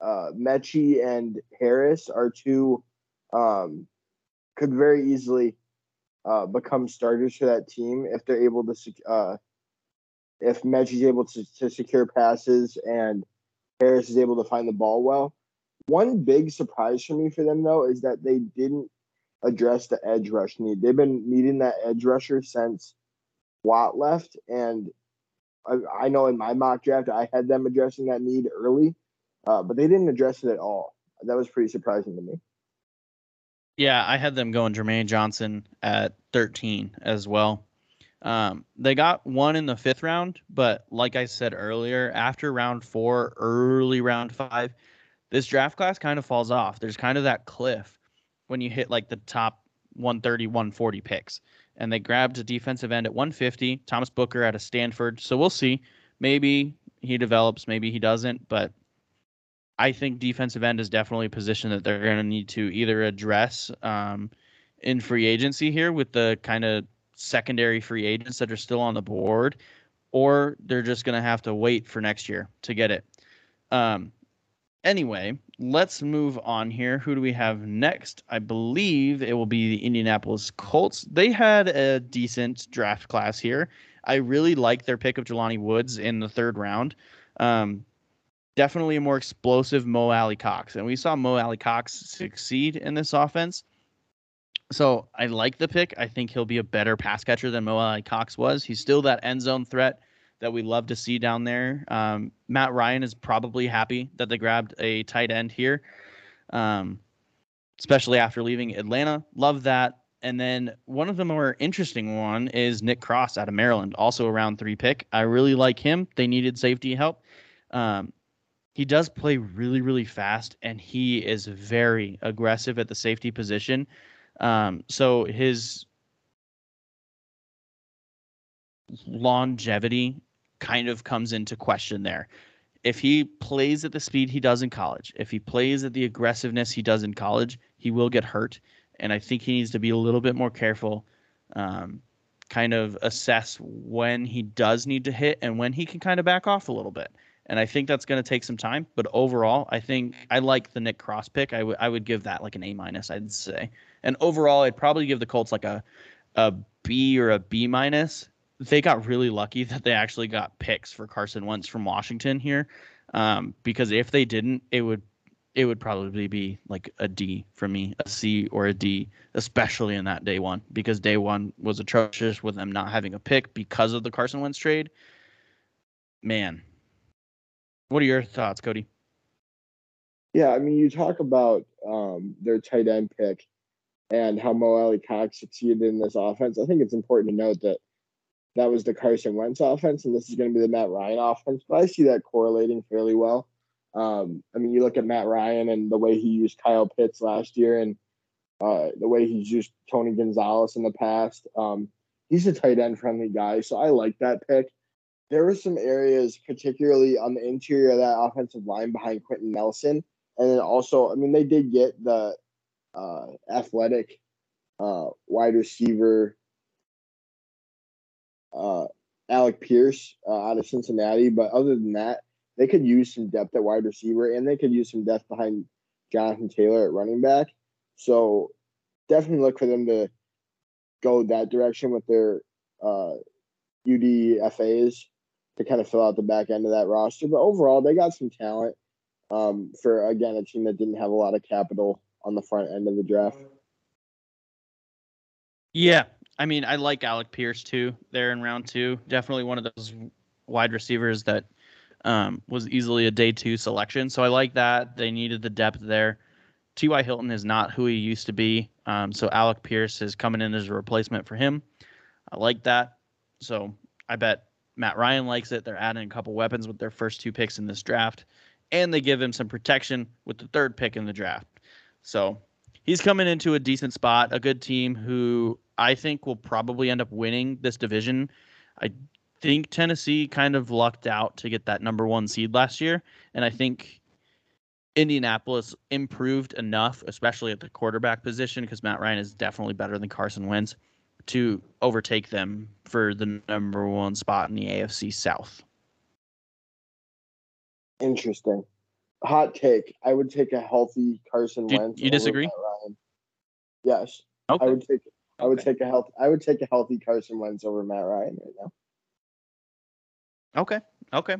uh, Metchie and Harris are two um, could very easily uh, become starters for that team if they're able to uh, if Metchie's able to, to secure passes and Harris is able to find the ball well. One big surprise for me for them though is that they didn't address the edge rush need. They've been needing that edge rusher since Watt left, and I, I know in my mock draft I had them addressing that need early, uh, but they didn't address it at all. That was pretty surprising to me. Yeah, I had them going Jermaine Johnson at 13 as well. Um, they got one in the fifth round, but like I said earlier, after round four, early round five, this draft class kind of falls off. There's kind of that cliff when you hit like the top 130, 140 picks. And they grabbed a defensive end at 150, Thomas Booker out of Stanford. So we'll see. Maybe he develops, maybe he doesn't. But I think defensive end is definitely a position that they're going to need to either address um, in free agency here with the kind of secondary free agents that are still on the board, or they're just going to have to wait for next year to get it. Um, anyway, let's move on here. Who do we have next? I believe it will be the Indianapolis Colts. They had a decent draft class here. I really like their pick of Jelani Woods in the third round. Um, definitely a more explosive Mo Alie-Cox. And we saw Mo Alie-Cox succeed in this offense. So I like the pick. I think he'll be a better pass catcher than Mo Alie-Cox was. He's still that end zone threat that we love to see down there. Um, Matt Ryan is probably happy that they grabbed a tight end here, um, especially after leaving Atlanta. Love that. And then one of the more interesting one is Nick Cross out of Maryland, also a round three pick. I really like him. They needed safety help. Um, he does play really, really fast, and he is very aggressive at the safety position. Um, so his longevity kind of comes into question there. If he plays at the speed he does in college, if he plays at the aggressiveness he does in college, he will get hurt. And I think he needs to be a little bit more careful, um, kind of assess when he does need to hit and when he can kind of back off a little bit and I think that's going to take some time. But overall, I think I like the Nick Cross pick. I, w- I would give that like an A minus, I'd say. And overall, I'd probably give the Colts like a a B or a B minus. They got really lucky that they actually got picks for Carson Wentz from Washington here, um, because if they didn't, it would it would probably be like a D for me, a C or a D, especially in that day one, because day one was atrocious with them not having a pick because of the Carson Wentz trade. Man, what are your thoughts, Cody? Yeah, I mean, you talk about um, their tight end pick and how Mo Alie-Cox succeeded in this offense. I think it's important to note that that was the Carson Wentz offense, and this is going to be the Matt Ryan offense. But I see that correlating fairly well. Um, I mean, you look at Matt Ryan and the way he used Kyle Pitts last year, and uh, the way he's used Tony Gonzalez in the past. Um, he's a tight end friendly guy, so I like that pick there were some areas, particularly on the interior of that offensive line behind Quenton Nelson. And then also, I mean, they did get the uh, athletic uh, wide receiver uh, Alec Pierce uh, out of Cincinnati. But other than that, they could use some depth at wide receiver and they could use some depth behind Jonathan Taylor at running back. So definitely look for them to go that direction with their uh, UDFAs to kind of fill out the back end of that roster. But overall, they got some talent um, for again a team that didn't have a lot of capital on the front end of the draft. Yeah, I mean, I like Alec Pierce too. There in round two, definitely one of those wide receivers that um, was easily a day two selection. So I like that. They needed the depth there. T.Y. Hilton is not who he used to be. Um, so Alec Pierce is coming in as a replacement for him. I like that. So I bet Matt Ryan likes it. They're adding a couple weapons with their first two picks in this draft, and they give him some protection with the third pick in the draft. So he's coming into a decent spot, a good team who I think will probably end up winning this division. I think Tennessee kind of lucked out to get that number one seed last year, and I think Indianapolis improved enough, especially at the quarterback position, because Matt Ryan is definitely better than Carson Wentz to overtake them for the number one spot in the AFC South. Interesting. Hot take. I would take a healthy Carson Do- Wentz. you disagree? Yes. Okay. I would take I would Okay. take a health I would take a healthy Carson Wentz over Matt Ryan right now. Okay. Okay.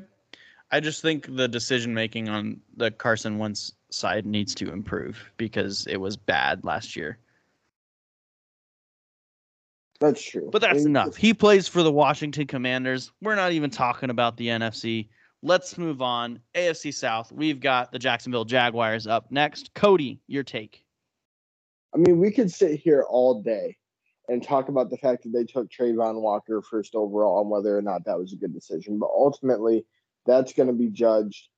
I just think the decision making on the Carson Wentz side needs to improve because it was bad last year. That's true. But that's I mean, enough. He plays for the Washington Commanders. We're not even talking about the NFC. Let's move on. AFC South. We've got the Jacksonville Jaguars up next. Cody, your take. I mean, we could sit here all day and talk about the fact that they took Travon Walker first overall and whether or not that was a good decision. But ultimately, that's going to be judged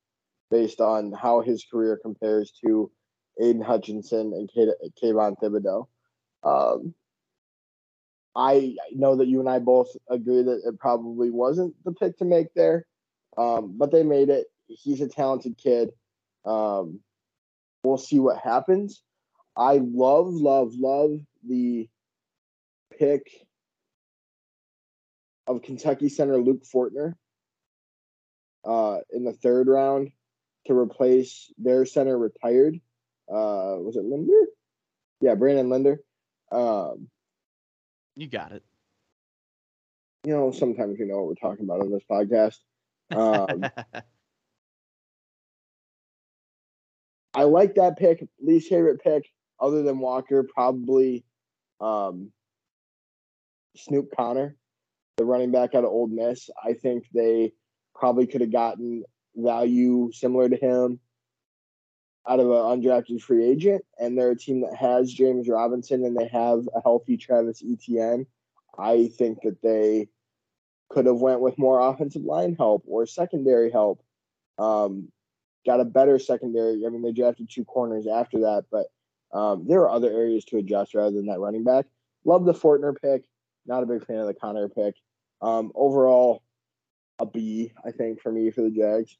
based on how his career compares to Aidan Hutchinson and K- Kayvon Thibodeaux. Um, I know that you and I both agree that it probably wasn't the pick to make there, um, but they made it. He's a talented kid. Um, we'll see what happens. I love, love, love the pick of Kentucky center Luke Fortner uh, in the third round to replace their center retired. Uh, was it Linder? Yeah, Brandon Linder. Um, You got it. you know, sometimes we know what we're talking about on this podcast. Um, I like that pick. Least favorite pick, other than Walker, probably um, Snoop Conner, the running back out of Ole Miss. I think they probably could have gotten value similar to him out of an undrafted free agent. And they're a team that has James Robinson and they have a healthy Travis Etienne. I think that they could have went with more offensive line help or secondary help. Um, got a better secondary. I mean, they drafted two corners after that, but um, there are other areas to adjust rather than that running back. Love the Fortner pick. Not a big fan of the Conner pick. Um, overall, a B, I think, for me for the Jags.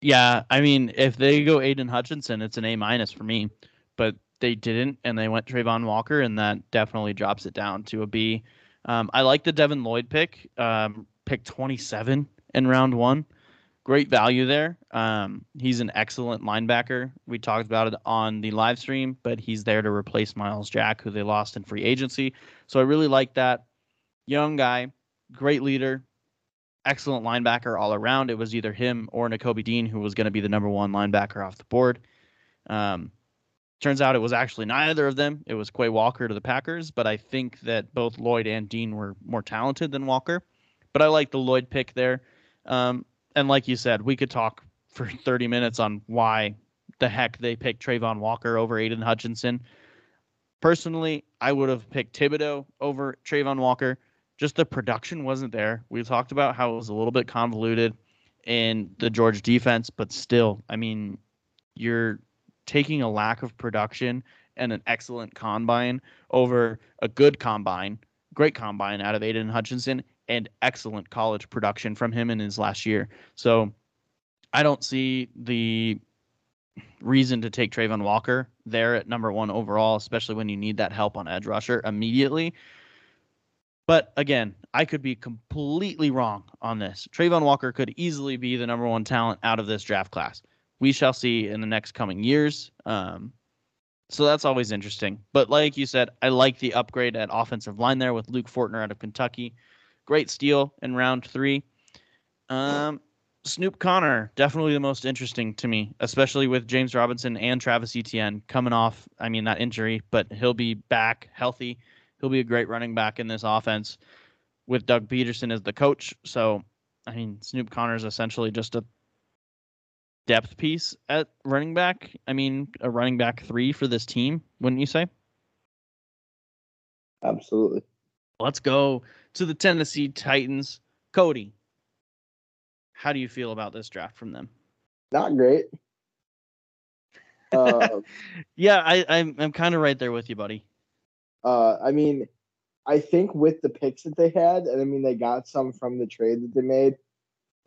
yeah, I mean, if they go Aidan Hutchinson, it's an A minus for me. But they didn't, and they went Travon Walker, and that definitely drops it down to a B. Um, I like the Devin Lloyd pick, um, pick 27 in round one. Great value there. Um, he's an excellent linebacker. We talked about it on the live stream, but he's there to replace Myles Jack, who they lost in free agency. So I really like that. Young guy, great leader, excellent linebacker all around. It was either him or Nakobe Dean who was going to be the number one linebacker off the board. Um, turns out it was actually neither of them. It was Quay Walker to the Packers, but I think that both Lloyd and Dean were more talented than Walker. But I like the Lloyd pick there. Um, and like you said, we could talk for 30 minutes on why the heck they picked Travon Walker over Aidan Hutchinson. Personally, I would have picked Thibodeaux over Travon Walker. Just the production wasn't there. We talked about how it was a little bit convoluted in the George defense, but still, I mean, you're taking a lack of production and an excellent combine over a good combine, great combine out of Aidan Hutchinson, and excellent college production from him in his last year. So I don't see the reason to take Travon Walker there at number one overall, especially when you need that help on edge rusher immediately. But again, I could be completely wrong on this. Travon Walker could easily be the number one talent out of this draft class. We shall see in the next coming years. Um, so that's always interesting. But like you said, I like the upgrade at offensive line there with Luke Fortner out of Kentucky. Great steal in round three. Um, Snoop Conner, definitely the most interesting to me, especially with James Robinson and Travis Etienne coming off, I mean, that injury, but he'll be back healthy. He'll be a great running back in this offense with Doug Pederson as the coach. So, I mean, Snoop Conner is essentially just a depth piece at running back. I mean, a running back three for this team, wouldn't you say? Absolutely. Let's go to the Tennessee Titans. Cody, how do you feel about this draft from them? Not great. Uh, Yeah, I, I'm I'm kind of right there with you, buddy. uh, I mean, I think with the picks that they had, and I mean, they got some from the trade that they made,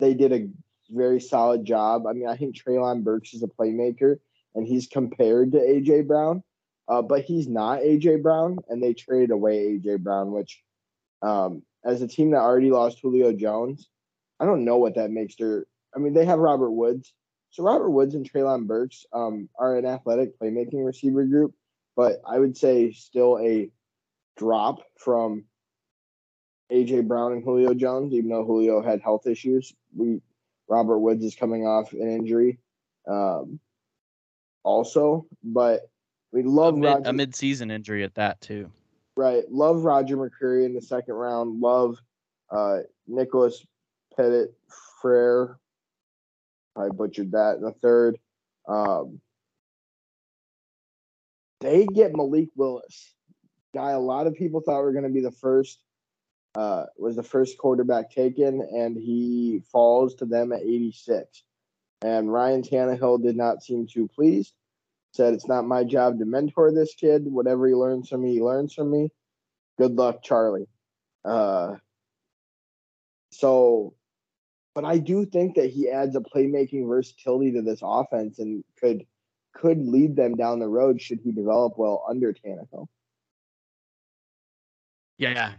they did a very solid job. I mean, I think Treylon Burks is a playmaker, and he's compared to AJ Brown. Uh, but he's not AJ Brown, and they traded away AJ Brown, which, um, as a team that already lost Julio Jones, I don't know what that makes their. I mean, they have Robert Woods, so Robert Woods and Treylon Burks um, are an athletic playmaking receiver group, but I would say still a drop from AJ Brown and Julio Jones, even though Julio had health issues. We Robert Woods is coming off an injury, um, also, but we love a, mid, Roger, a mid-season injury at that too. right. Love Roger McCreary in the second round. Love uh, Nicholas Pettit Frere. I butchered that in the third. Um, they get Malik Willis, guy a lot of people thought were going to be the first, uh, was the first quarterback taken, and he falls to them at 86. And Ryan Tannehill did not seem too pleased. Said it's not my job to mentor this kid. Whatever he learns from me, he learns from me. Good luck, Charlie. Uh, so, but I do think that he adds a playmaking versatility to this offense and could could lead them down the road should he develop well under Tannehill. Yeah,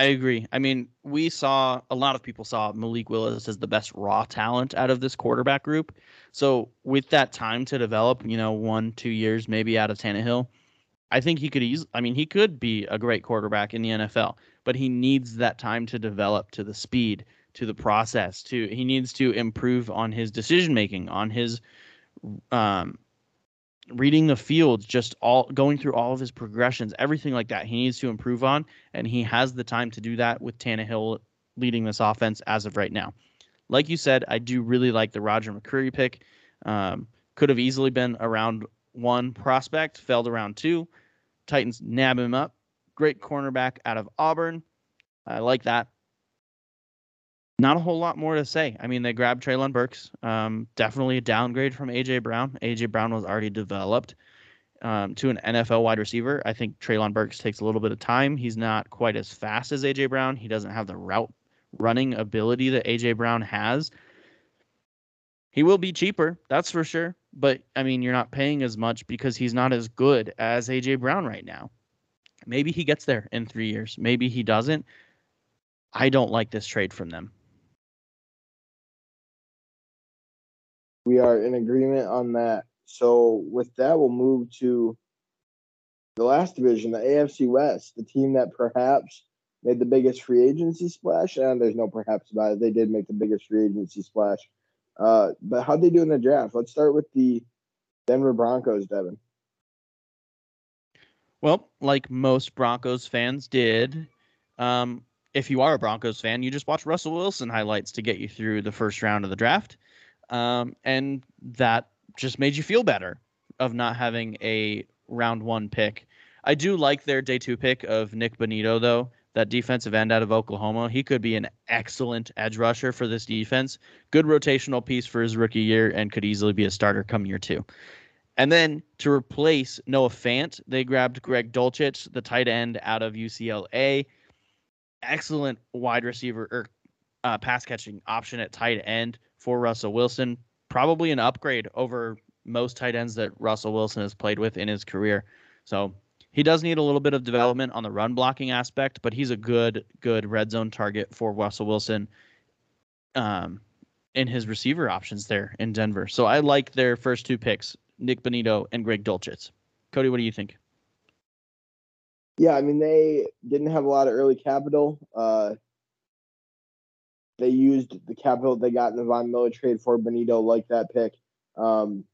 I agree. I mean, we saw a lot of people saw Malik Willis as the best raw talent out of this quarterback group. So with that time to develop, you know, one, two years maybe out of Tannehill, I think he could easily. I mean, he could be a great quarterback in the NFL, but he needs that time to develop to the speed, to the process. To he needs to improve on his decision making, on his um, reading the field, just all going through all of his progressions, everything like that. He needs to improve on, and he has the time to do that with Tannehill leading this offense as of right now. Like you said, I do really like the Roger McCreary pick. Um, could have easily been around one prospect, fell to round two. Titans nab him up. Great cornerback out of Auburn. I like that. Not a whole lot more to say. I mean, they grabbed Treylon Burks. Um, definitely a downgrade from AJ Brown. AJ Brown was already developed um, to an NFL wide receiver. I think Treylon Burks takes a little bit of time. He's not quite as fast as AJ Brown. He doesn't have the route running ability that AJ Brown has. He will be cheaper, that's for sure. But I mean, you're not paying as much because he's not as good as AJ Brown right now. Maybe he gets there in three years. Maybe he doesn't. I don't like this trade from them. We are in agreement on that. So with that, we'll move to the last division, the AFC West, the team that perhaps made the biggest free agency splash. And there's no perhaps about it. They did make the biggest free agency splash. Uh, but how'd they do in the draft? Let's start with the Denver Broncos, Devin. Well, like most Broncos fans did, um, if you are a Broncos fan, you just watch Russell Wilson highlights to get you through the first round of the draft. Um, and that just made you feel better of not having a round one pick. I do like their day two pick of Nick Bonitto, though. That defensive end out of Oklahoma, he could be an excellent edge rusher for this defense. Good rotational piece for his rookie year and could easily be a starter come year two. And then to replace Noah Fant, they grabbed Greg Dulcich, the tight end out of UCLA. Excellent wide receiver or uh, pass catching option at tight end for Russell Wilson. Probably an upgrade over most tight ends that Russell Wilson has played with in his career. So he does need a little bit of development on the run blocking aspect, but he's a good, good red zone target for Russell Wilson um, in his receiver options there in Denver. So I like their first two picks, Nick Bonitto and Greg Dulcich. Cody, what do you think? Yeah, I mean they didn't have a lot of early capital. Uh, they used the capital they got in the Von Miller trade for Bonitto, like that pick. Um,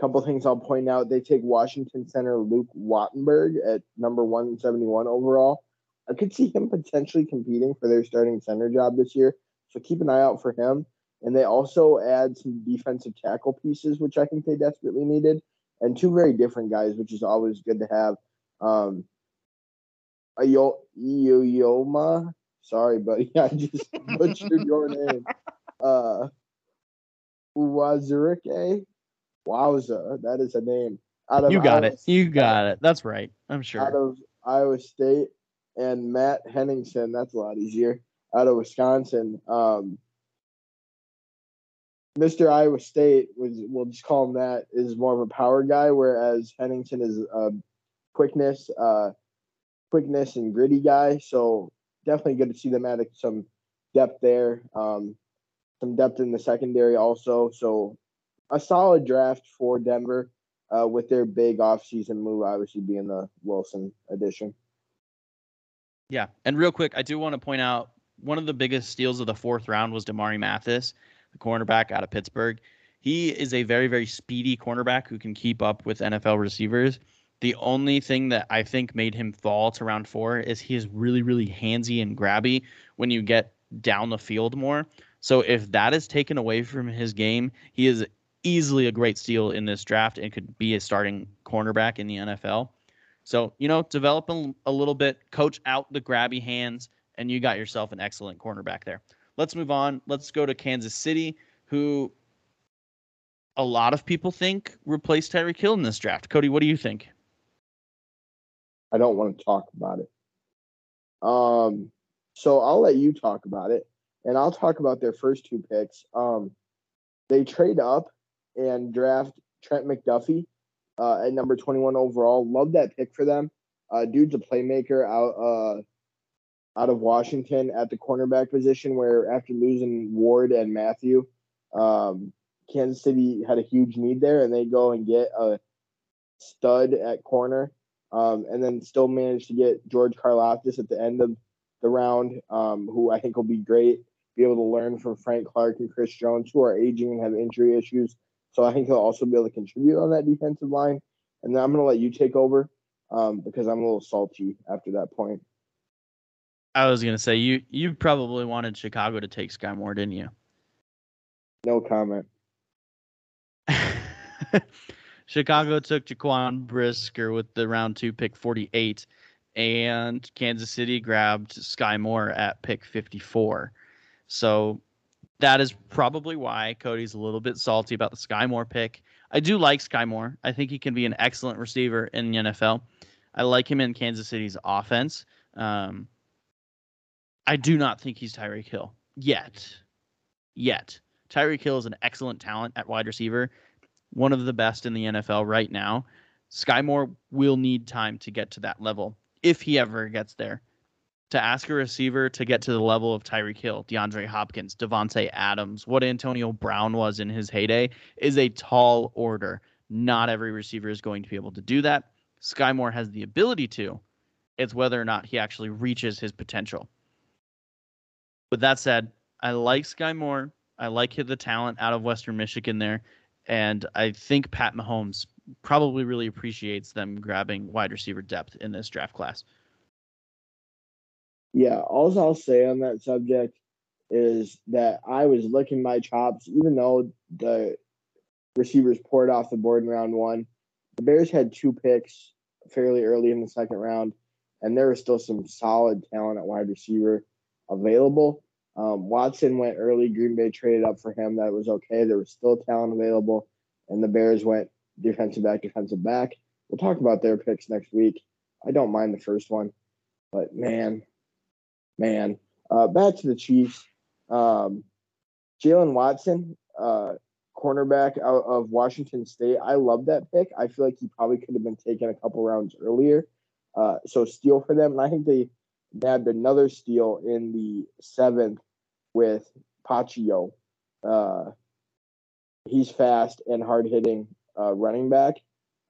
couple things I'll point out. They take Washington center Luke Wattenberg at number 171 overall. I could see him potentially competing for their starting center job this year. So keep an eye out for him. And they also add some defensive tackle pieces, which I think they desperately needed, and two very different guys, which is always good to have. Um, Ioma, sorry, buddy, I just butchered your name. Uh, Uwazurike, Wowza, that is a name. Out of you got Iowa it. You got it. That's right. I'm sure. Out of Iowa State and Matt Henningsen. That's a lot easier. Out of Wisconsin. Um, Mr. Iowa State was we'll just call him that is more of a power guy, whereas Henningsen is a quickness, uh, quickness and gritty guy. So definitely good to see them add some depth there. Um, some depth in the secondary also. So a solid draft for Denver uh, with their big offseason move, obviously being the Wilson addition. Yeah, and real quick, I do want to point out one of the biggest steals of the fourth round was Damari Mathis, the cornerback out of Pittsburgh. He is a very, very speedy cornerback who can keep up with NFL receivers. The only thing that I think made him fall to round four is he is really, really handsy and grabby when you get down the field more. So if that is taken away from his game, he is easily a great steal in this draft and could be a starting cornerback in the NFL. So, you know, develop a, a little bit, coach out the grabby hands, and you got yourself an excellent cornerback there. Let's move on. Let's go to Kansas City, who a lot of people think replaced Tyreek Hill in this draft. Cody, what do you think? I don't want to talk about it. Um, so I'll let you talk about it, and I'll talk about their first two picks. Um, they trade up and draft Trent McDuffie uh, at number 21 overall. Love that pick for them. Uh, dude's a playmaker out uh, out of Washington at the cornerback position. Where after losing Ward and Mathieu, um, Kansas City had a huge need there, and they go and get a stud at corner, um, and then still managed to get George Karlaftis at the end of the round, um, who I think will be great. Be able to learn from Frank Clark and Chris Jones, who are aging and have injury issues. So I think he'll also be able to contribute on that defensive line. And then I'm going to let you take over um, because I'm a little salty after that point. I was going to say you you probably wanted Chicago to take Skyy Moore, didn't you? No comment. Chicago took Jaquan Brisker with the round two pick 48, and Kansas City grabbed Skyy Moore at pick 54. So that is probably why Cody's a little bit salty about the Skyy Moore pick. I do like Skyy Moore. I think he can be an excellent receiver in the NFL. I like him in Kansas City's offense. Um, I do not think he's Tyreek Hill yet. Yet. Tyreek Hill is an excellent talent at wide receiver, one of the best in the NFL right now. Skyy Moore will need time to get to that level if he ever gets there to ask a receiver to get to the level of Tyreek Hill, DeAndre Hopkins, Davante Adams, what Antonio Brown was in his heyday is a tall order. Not every receiver is going to be able to do that. Skyy Moore has the ability to. It's whether or not he actually reaches his potential. With that said, I like Skyy Moore. I like the talent out of Western Michigan there. And I think Pat Mahomes probably really appreciates them grabbing wide receiver depth in this draft class. Yeah, all I'll say on that subject is that I was licking my chops, even though the receivers poured off the board in round one. The Bears had two picks fairly early in the second round, and there was still some solid talent at wide receiver available. Um, Watson went early. Green Bay traded up for him. That was okay. There was still talent available, and the Bears went defensive back, defensive back. We'll talk about their picks next week. I don't mind the first one, but man, man. Uh, back to the Chiefs. Um, Jaylen Watson, uh, cornerback out of Washington State. I love that pick. I feel like he probably could have been taken a couple rounds earlier. Uh, so steal for them, and I think they nabbed another steal in the seventh with Pacheco. Uh, he's fast and hard hitting uh, running back,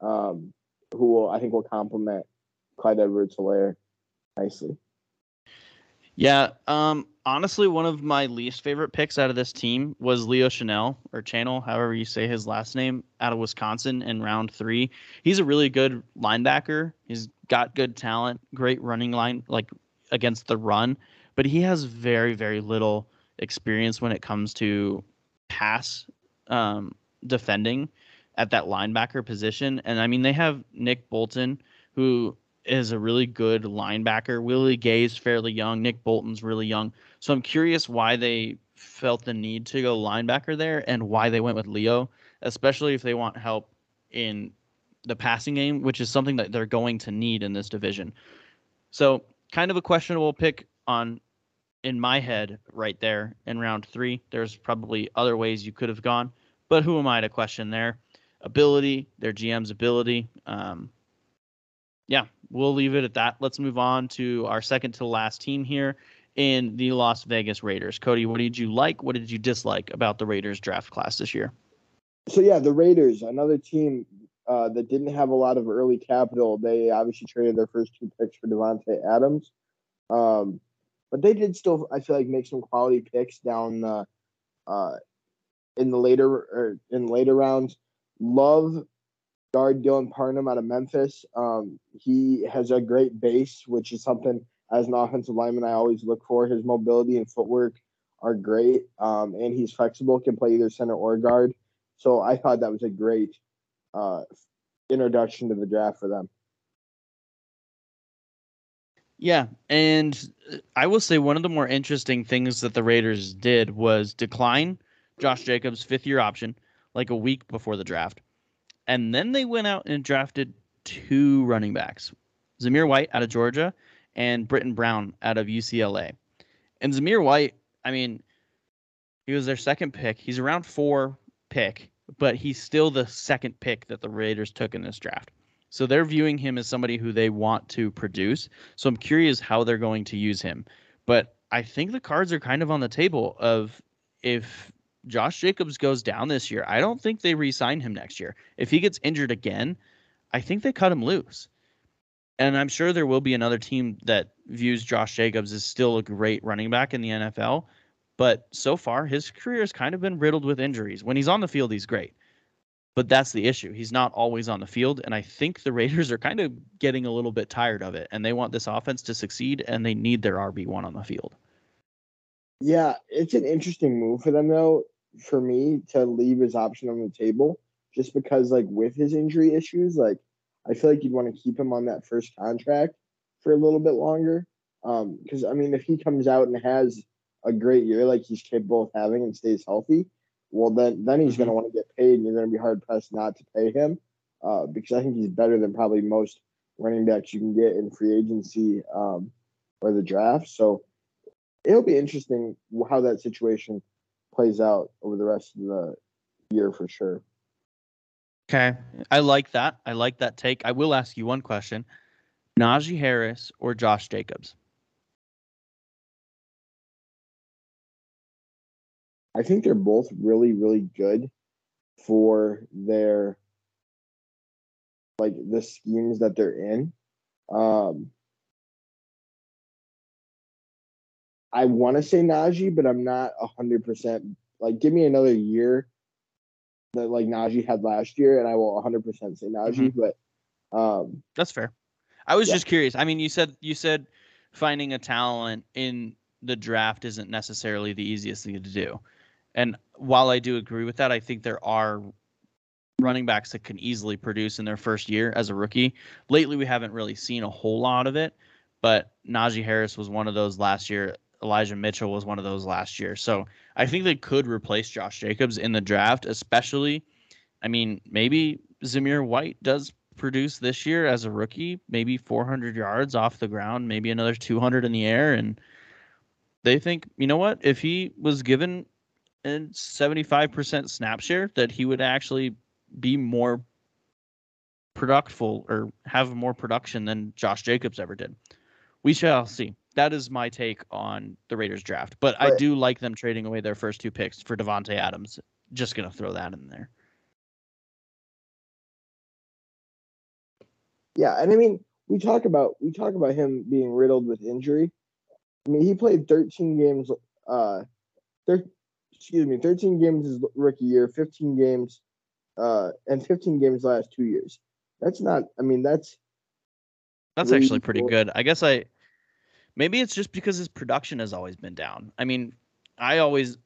um, who will I think will complement Clyde Edwards-Helaire nicely. Yeah, um, honestly, one of my least favorite picks out of this team was Leo Chenal or Channel, however you say his last name, out of Wisconsin in round three. He's a really good linebacker. He's got good talent, great running line, like against the run, but he has very, very little experience when it comes to pass um, defending at that linebacker position. And I mean, they have Nick Bolton, who is a really good linebacker. Willie Gay's fairly young. Nick Bolton's really young. So I'm curious why they felt the need to go linebacker there and why they went with Leo, especially if they want help in the passing game, which is something that they're going to need in this division. So kind of a questionable pick on in my head right there in round three. There's probably other ways you could have gone, but who am I to question their ability, their GM's ability? Um, yeah, we'll leave it at that. Let's move on to our second to last team here in the Las Vegas Raiders. Cody, what did you like? What did you dislike about the Raiders draft class this year? So yeah, the Raiders, another team uh, that didn't have a lot of early capital. They obviously traded their first two picks for Davante Adams, um, but they did still, I feel like, make some quality picks down the uh, in the later or in later rounds. Love guard Dylan Parham out of Memphis. Um, he has a great base, which is something as an offensive lineman I always look for. His mobility and footwork are great, um, and he's flexible, can play either center or guard. So I thought that was a great uh, introduction to the draft for them. Yeah, and uh, I will say one of the more interesting things that the Raiders did was decline Josh Jacobs' fifth year option like a week before the draft. And then they went out and drafted two running backs Zamir White out of Georgia and Brittain Brown out of UCLA. And Zamir White, I mean, he was their second pick. He's around four pick, but he's still the second pick that the Raiders took in this draft. So they're viewing him as somebody who they want to produce. So I'm curious how they're going to use him. But I think the cards are kind of on the table of if Josh Jacobs goes down this year, I don't think they re-sign him next year. If he gets injured again, I think they cut him loose. And I'm sure there will be another team that views Josh Jacobs as still a great running back in the NFL. But so far, his career has kind of been riddled with injuries. When he's on the field, he's great. But that's the issue. He's not always on the field. And I think the Raiders are kind of getting a little bit tired of it. And they want this offense to succeed, and they need their RB1 on the field. Yeah, it's an interesting move for them, though, for me to leave his option on the table just because, like, with his injury issues, like, I feel like you'd want to keep him on that first contract for a little bit longer. Because, um, I mean, if he comes out and has a great year like he's capable of having and stays healthy, well, then then he's mm-hmm. going to want to get paid, and you're going to be hard pressed not to pay him uh, because I think he's better than probably most running backs you can get in free agency um, or the draft. So it'll be interesting how that situation plays out over the rest of the year for sure. Okay. I like that. I like that take. I will ask you one question. Najee Harris or Josh Jacobs? I think they're both really, really good for their like the schemes that they're in. Um, I want to say Najee, but I'm not hundred percent. Like, give me another year that like Najee had last year, and I will 100 percent say Najee. Mm-hmm. But um, that's fair. I was yeah. just curious. I mean, you said you said finding a talent in the draft isn't necessarily the easiest thing to do. And while I do agree with that, I think there are running backs that can easily produce in their first year as a rookie. Lately, we haven't really seen a whole lot of it, but Najee Harris was one of those last year. Elijah Mitchell was one of those last year. So I think they could replace Josh Jacobs in the draft, especially. I mean, maybe Zamir White does produce this year as a rookie, maybe 400 yards off the ground, maybe another 200 in the air. And they think, you know what? If he was given a 75% snap share, that he would actually be more productful or have more production than Josh Jacobs ever did. We shall see that is my take on the Raiders draft. But, but I do like them trading away their first two picks for Davante Adams. Just gonna throw that in there. Yeah, and I mean, we talk about we talk about him being riddled with injury. I mean, he played 13 games. Uh, thir- excuse me, 13 games his rookie year, 15 games, uh, and 15 games last two years. That's not. I mean, that's that's really actually pretty cool. good. I guess I Maybe it's just because his production has always been down. I mean, I always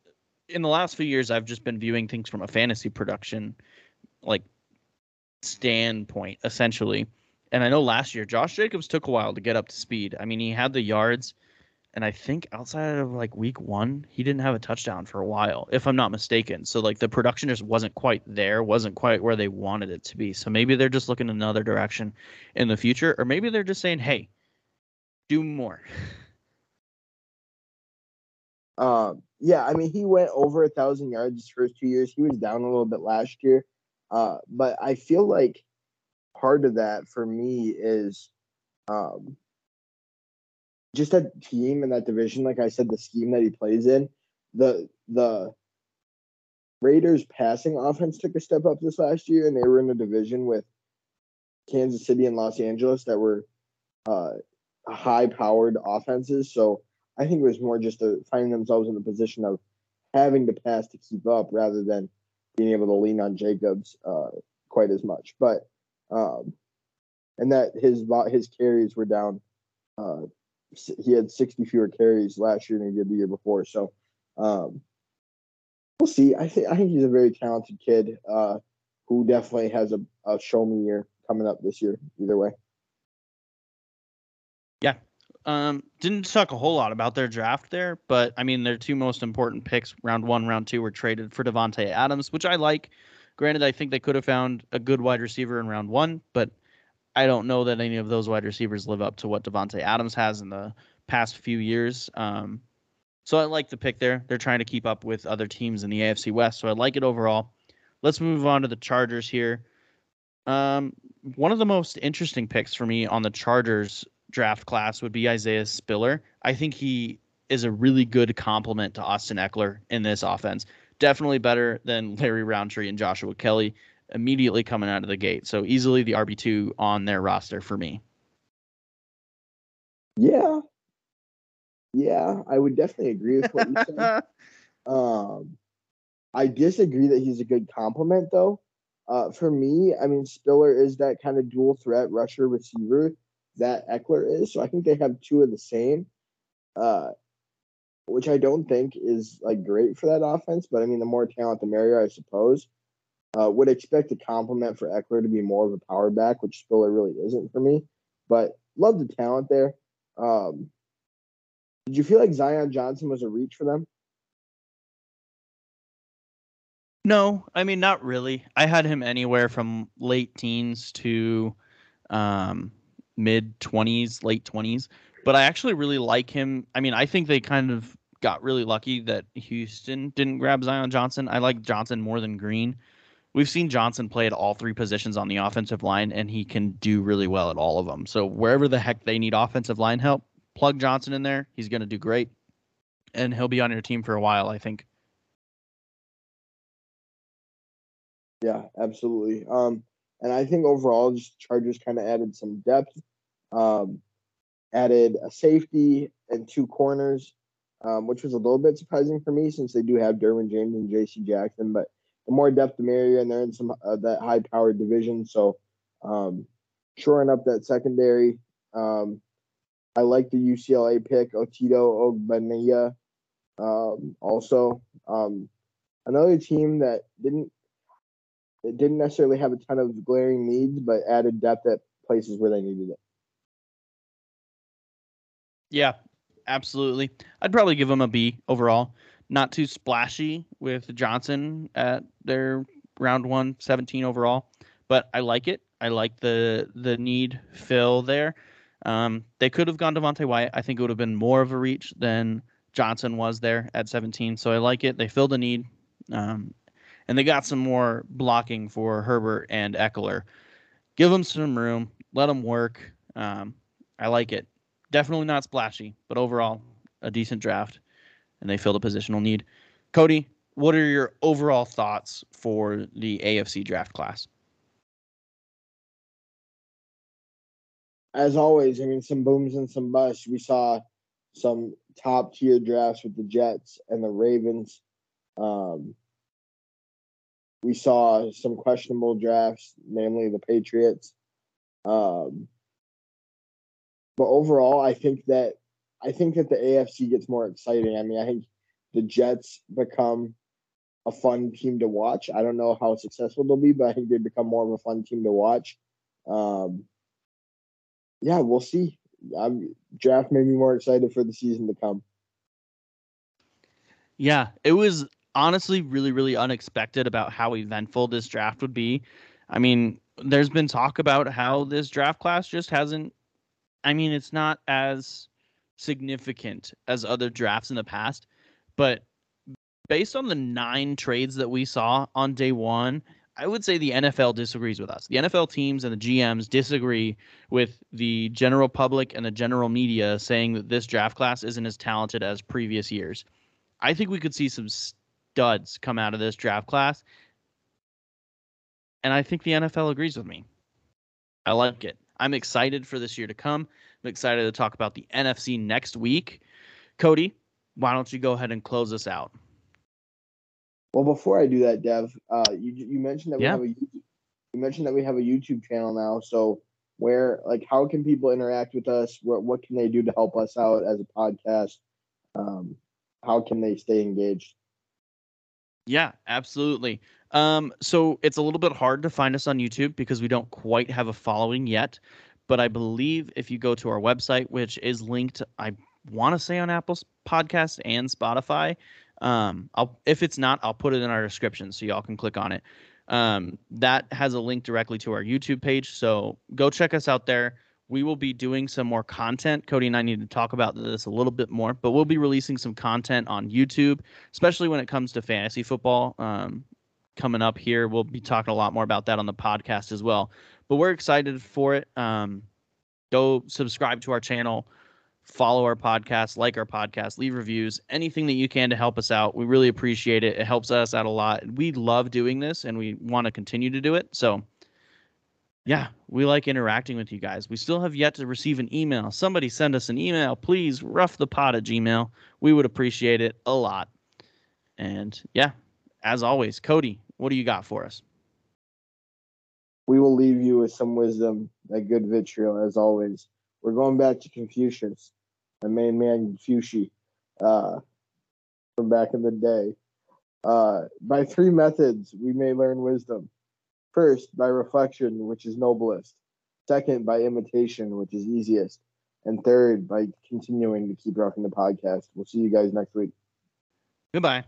in the last few years I've just been viewing things from a fantasy production like standpoint essentially. And I know last year Josh Jacobs took a while to get up to speed. I mean, he had the yards and I think outside of like week 1, he didn't have a touchdown for a while if I'm not mistaken. So like the production just wasn't quite there, wasn't quite where they wanted it to be. So maybe they're just looking another direction in the future or maybe they're just saying, "Hey, do more. Um, yeah, I mean, he went over a thousand yards his first two years. He was down a little bit last year, uh, but I feel like part of that for me is um, just that team and that division. Like I said, the scheme that he plays in, the the Raiders passing offense took a step up this last year, and they were in a division with Kansas City and Los Angeles that were uh, high powered offenses. So I think it was more just to finding themselves in the position of having to pass to keep up rather than being able to lean on Jacobs uh, quite as much. But um, and that his his carries were down. Uh, he had 60 fewer carries last year than he did the year before. So um, we'll see. I think I think he's a very talented kid uh, who definitely has a, a show me year coming up this year. Either way. Yeah. Um, didn't talk a whole lot about their draft there, but I mean their two most important picks, round one, round two, were traded for Davante Adams, which I like. Granted, I think they could have found a good wide receiver in round one, but I don't know that any of those wide receivers live up to what Davante Adams has in the past few years. Um, so I like the pick there. They're trying to keep up with other teams in the AFC West, so I like it overall. Let's move on to the Chargers here. Um, one of the most interesting picks for me on the Chargers draft class would be Isaiah Spiller. I think he is a really good complement to Austin Ekeler in this offense. Definitely better than Larry Rountree and Joshua Kelley immediately coming out of the gate. So easily the RB2 on their roster for me. Yeah, yeah, I would definitely agree with what you said. um, I disagree that he's a good complement, though. Uh, for me, I mean, Spiller is that kind of dual threat rusher receiver that Ekeler is. So I think they have two of the same, uh, which I don't think is like great for that offense. But I mean, the more talent, the merrier, I suppose. Uh, would expect a complement for Ekeler to be more of a power back, which Spiller really isn't for me. But love the talent there. Um, did you feel like Zion Johnson was a reach for them? No, I mean not really. I had him anywhere from late teens to um, mid twenties, late twenties. But I actually really like him. I mean, I think they kind of got really lucky that Houston didn't grab Zion Johnson. I like Johnson more than Green. We've seen Johnson play at all three positions on the offensive line, and he can do really well at all of them. So wherever the heck they need offensive line help, plug Johnson in there. He's going to do great, and he'll be on your team for a while, I think. Yeah, absolutely. Um, and I think overall, just Chargers kind of added some depth, um, added a safety and two corners, um, which was a little bit surprising for me since they do have Derwin James and J.C. Jackson. But the more depth, the merrier, and they're in some uh, that high-powered division. So, um, shoring up that secondary. Um, I like the UCLA pick, Otito Ogbonnia. Um, also, um, another team that didn't it didn't necessarily have a ton of glaring needs, but added depth at places where they needed it. Yeah, absolutely. I'd probably give them a B overall. Not too splashy with Johnson at their round one, 17 overall, but I like it. I like the the need fill there. Um, they could have gone Devonte Wyatt. I think it would have been more of a reach than Johnson was there at 17. So I like it. They filled a need. Um, and they got some more blocking for Herbert and Ekeler. Give them some room. Let them work. Um, I like it. Definitely not splashy, but overall, a decent draft. And they filled a positional need. Cody, what are your overall thoughts for the AFC draft class? as always, I mean, some booms and some busts. We saw some top tier drafts with the Jets and the Ravens. Um, we saw some questionable drafts, namely the Patriots. Um, but overall, I think that I think that the AFC gets more exciting. I mean, I think the Jets become a fun team to watch. I don't know how successful they'll be, but I think they become more of a fun team to watch. Um, yeah, we'll see. I'm, draft made me more excited for the season to come. Yeah, it was honestly really, really unexpected about how eventful this draft would be. I mean, there's been talk about how this draft class just hasn't. I mean, it's not as significant as other drafts in the past, but based on the nine trades that we saw on day one, I would say the NFL disagrees with us. The NFL teams and the GMs disagree with the general public and the general media saying that this draft class isn't as talented as previous years. I think we could see some studs come out of this draft class. And I think the NFL agrees with me. I like it. I'm excited for this year to come. I'm excited to talk about the NFC next week. Cody, why don't you go ahead and close us out? Well, before I do that, Dev, uh, you you mentioned that we yeah. have a you mentioned that we have a YouTube channel now. So where like how can people interact with us? What what can they do to help us out as a podcast? Um, how can they stay engaged? Yeah, absolutely. Um, so it's a little bit hard to find us on YouTube because we don't quite have a following yet. But I believe if you go to our website, which is linked, I want to say on Apple's podcast and Spotify. Um, I'll if it's not, I'll put it in our description so y'all can click on it. Um, that has a link directly to our YouTube page. So go check us out there. We will be doing some more content. Cody and I need to talk about this a little bit more, but we'll be releasing some content on YouTube, especially when it comes to fantasy football. Um, coming up here, we'll be talking a lot more about that on the podcast as well. But we're excited for it. Um, go subscribe to our channel follow our podcast, like our podcast, leave reviews, anything that you can to help us out. We really appreciate it. It helps us out a lot. We love doing this and we want to continue to do it. So, yeah, we like interacting with you guys. We still have yet to receive an email. Somebody send us an email, please. Rough the pot at Gmail. We would appreciate it a lot. And yeah, as always, Cody, what do you got for us? We will leave you with some wisdom, a good vitriol, as always. We're going back to Confucius, the main man Confucius, uh, from back in the day. Uh, by three methods, we may learn wisdom. First, by reflection, which is noblest. Second, by imitation, which is easiest. And third, by continuing to keep rocking the podcast. We'll see you guys next week. Goodbye.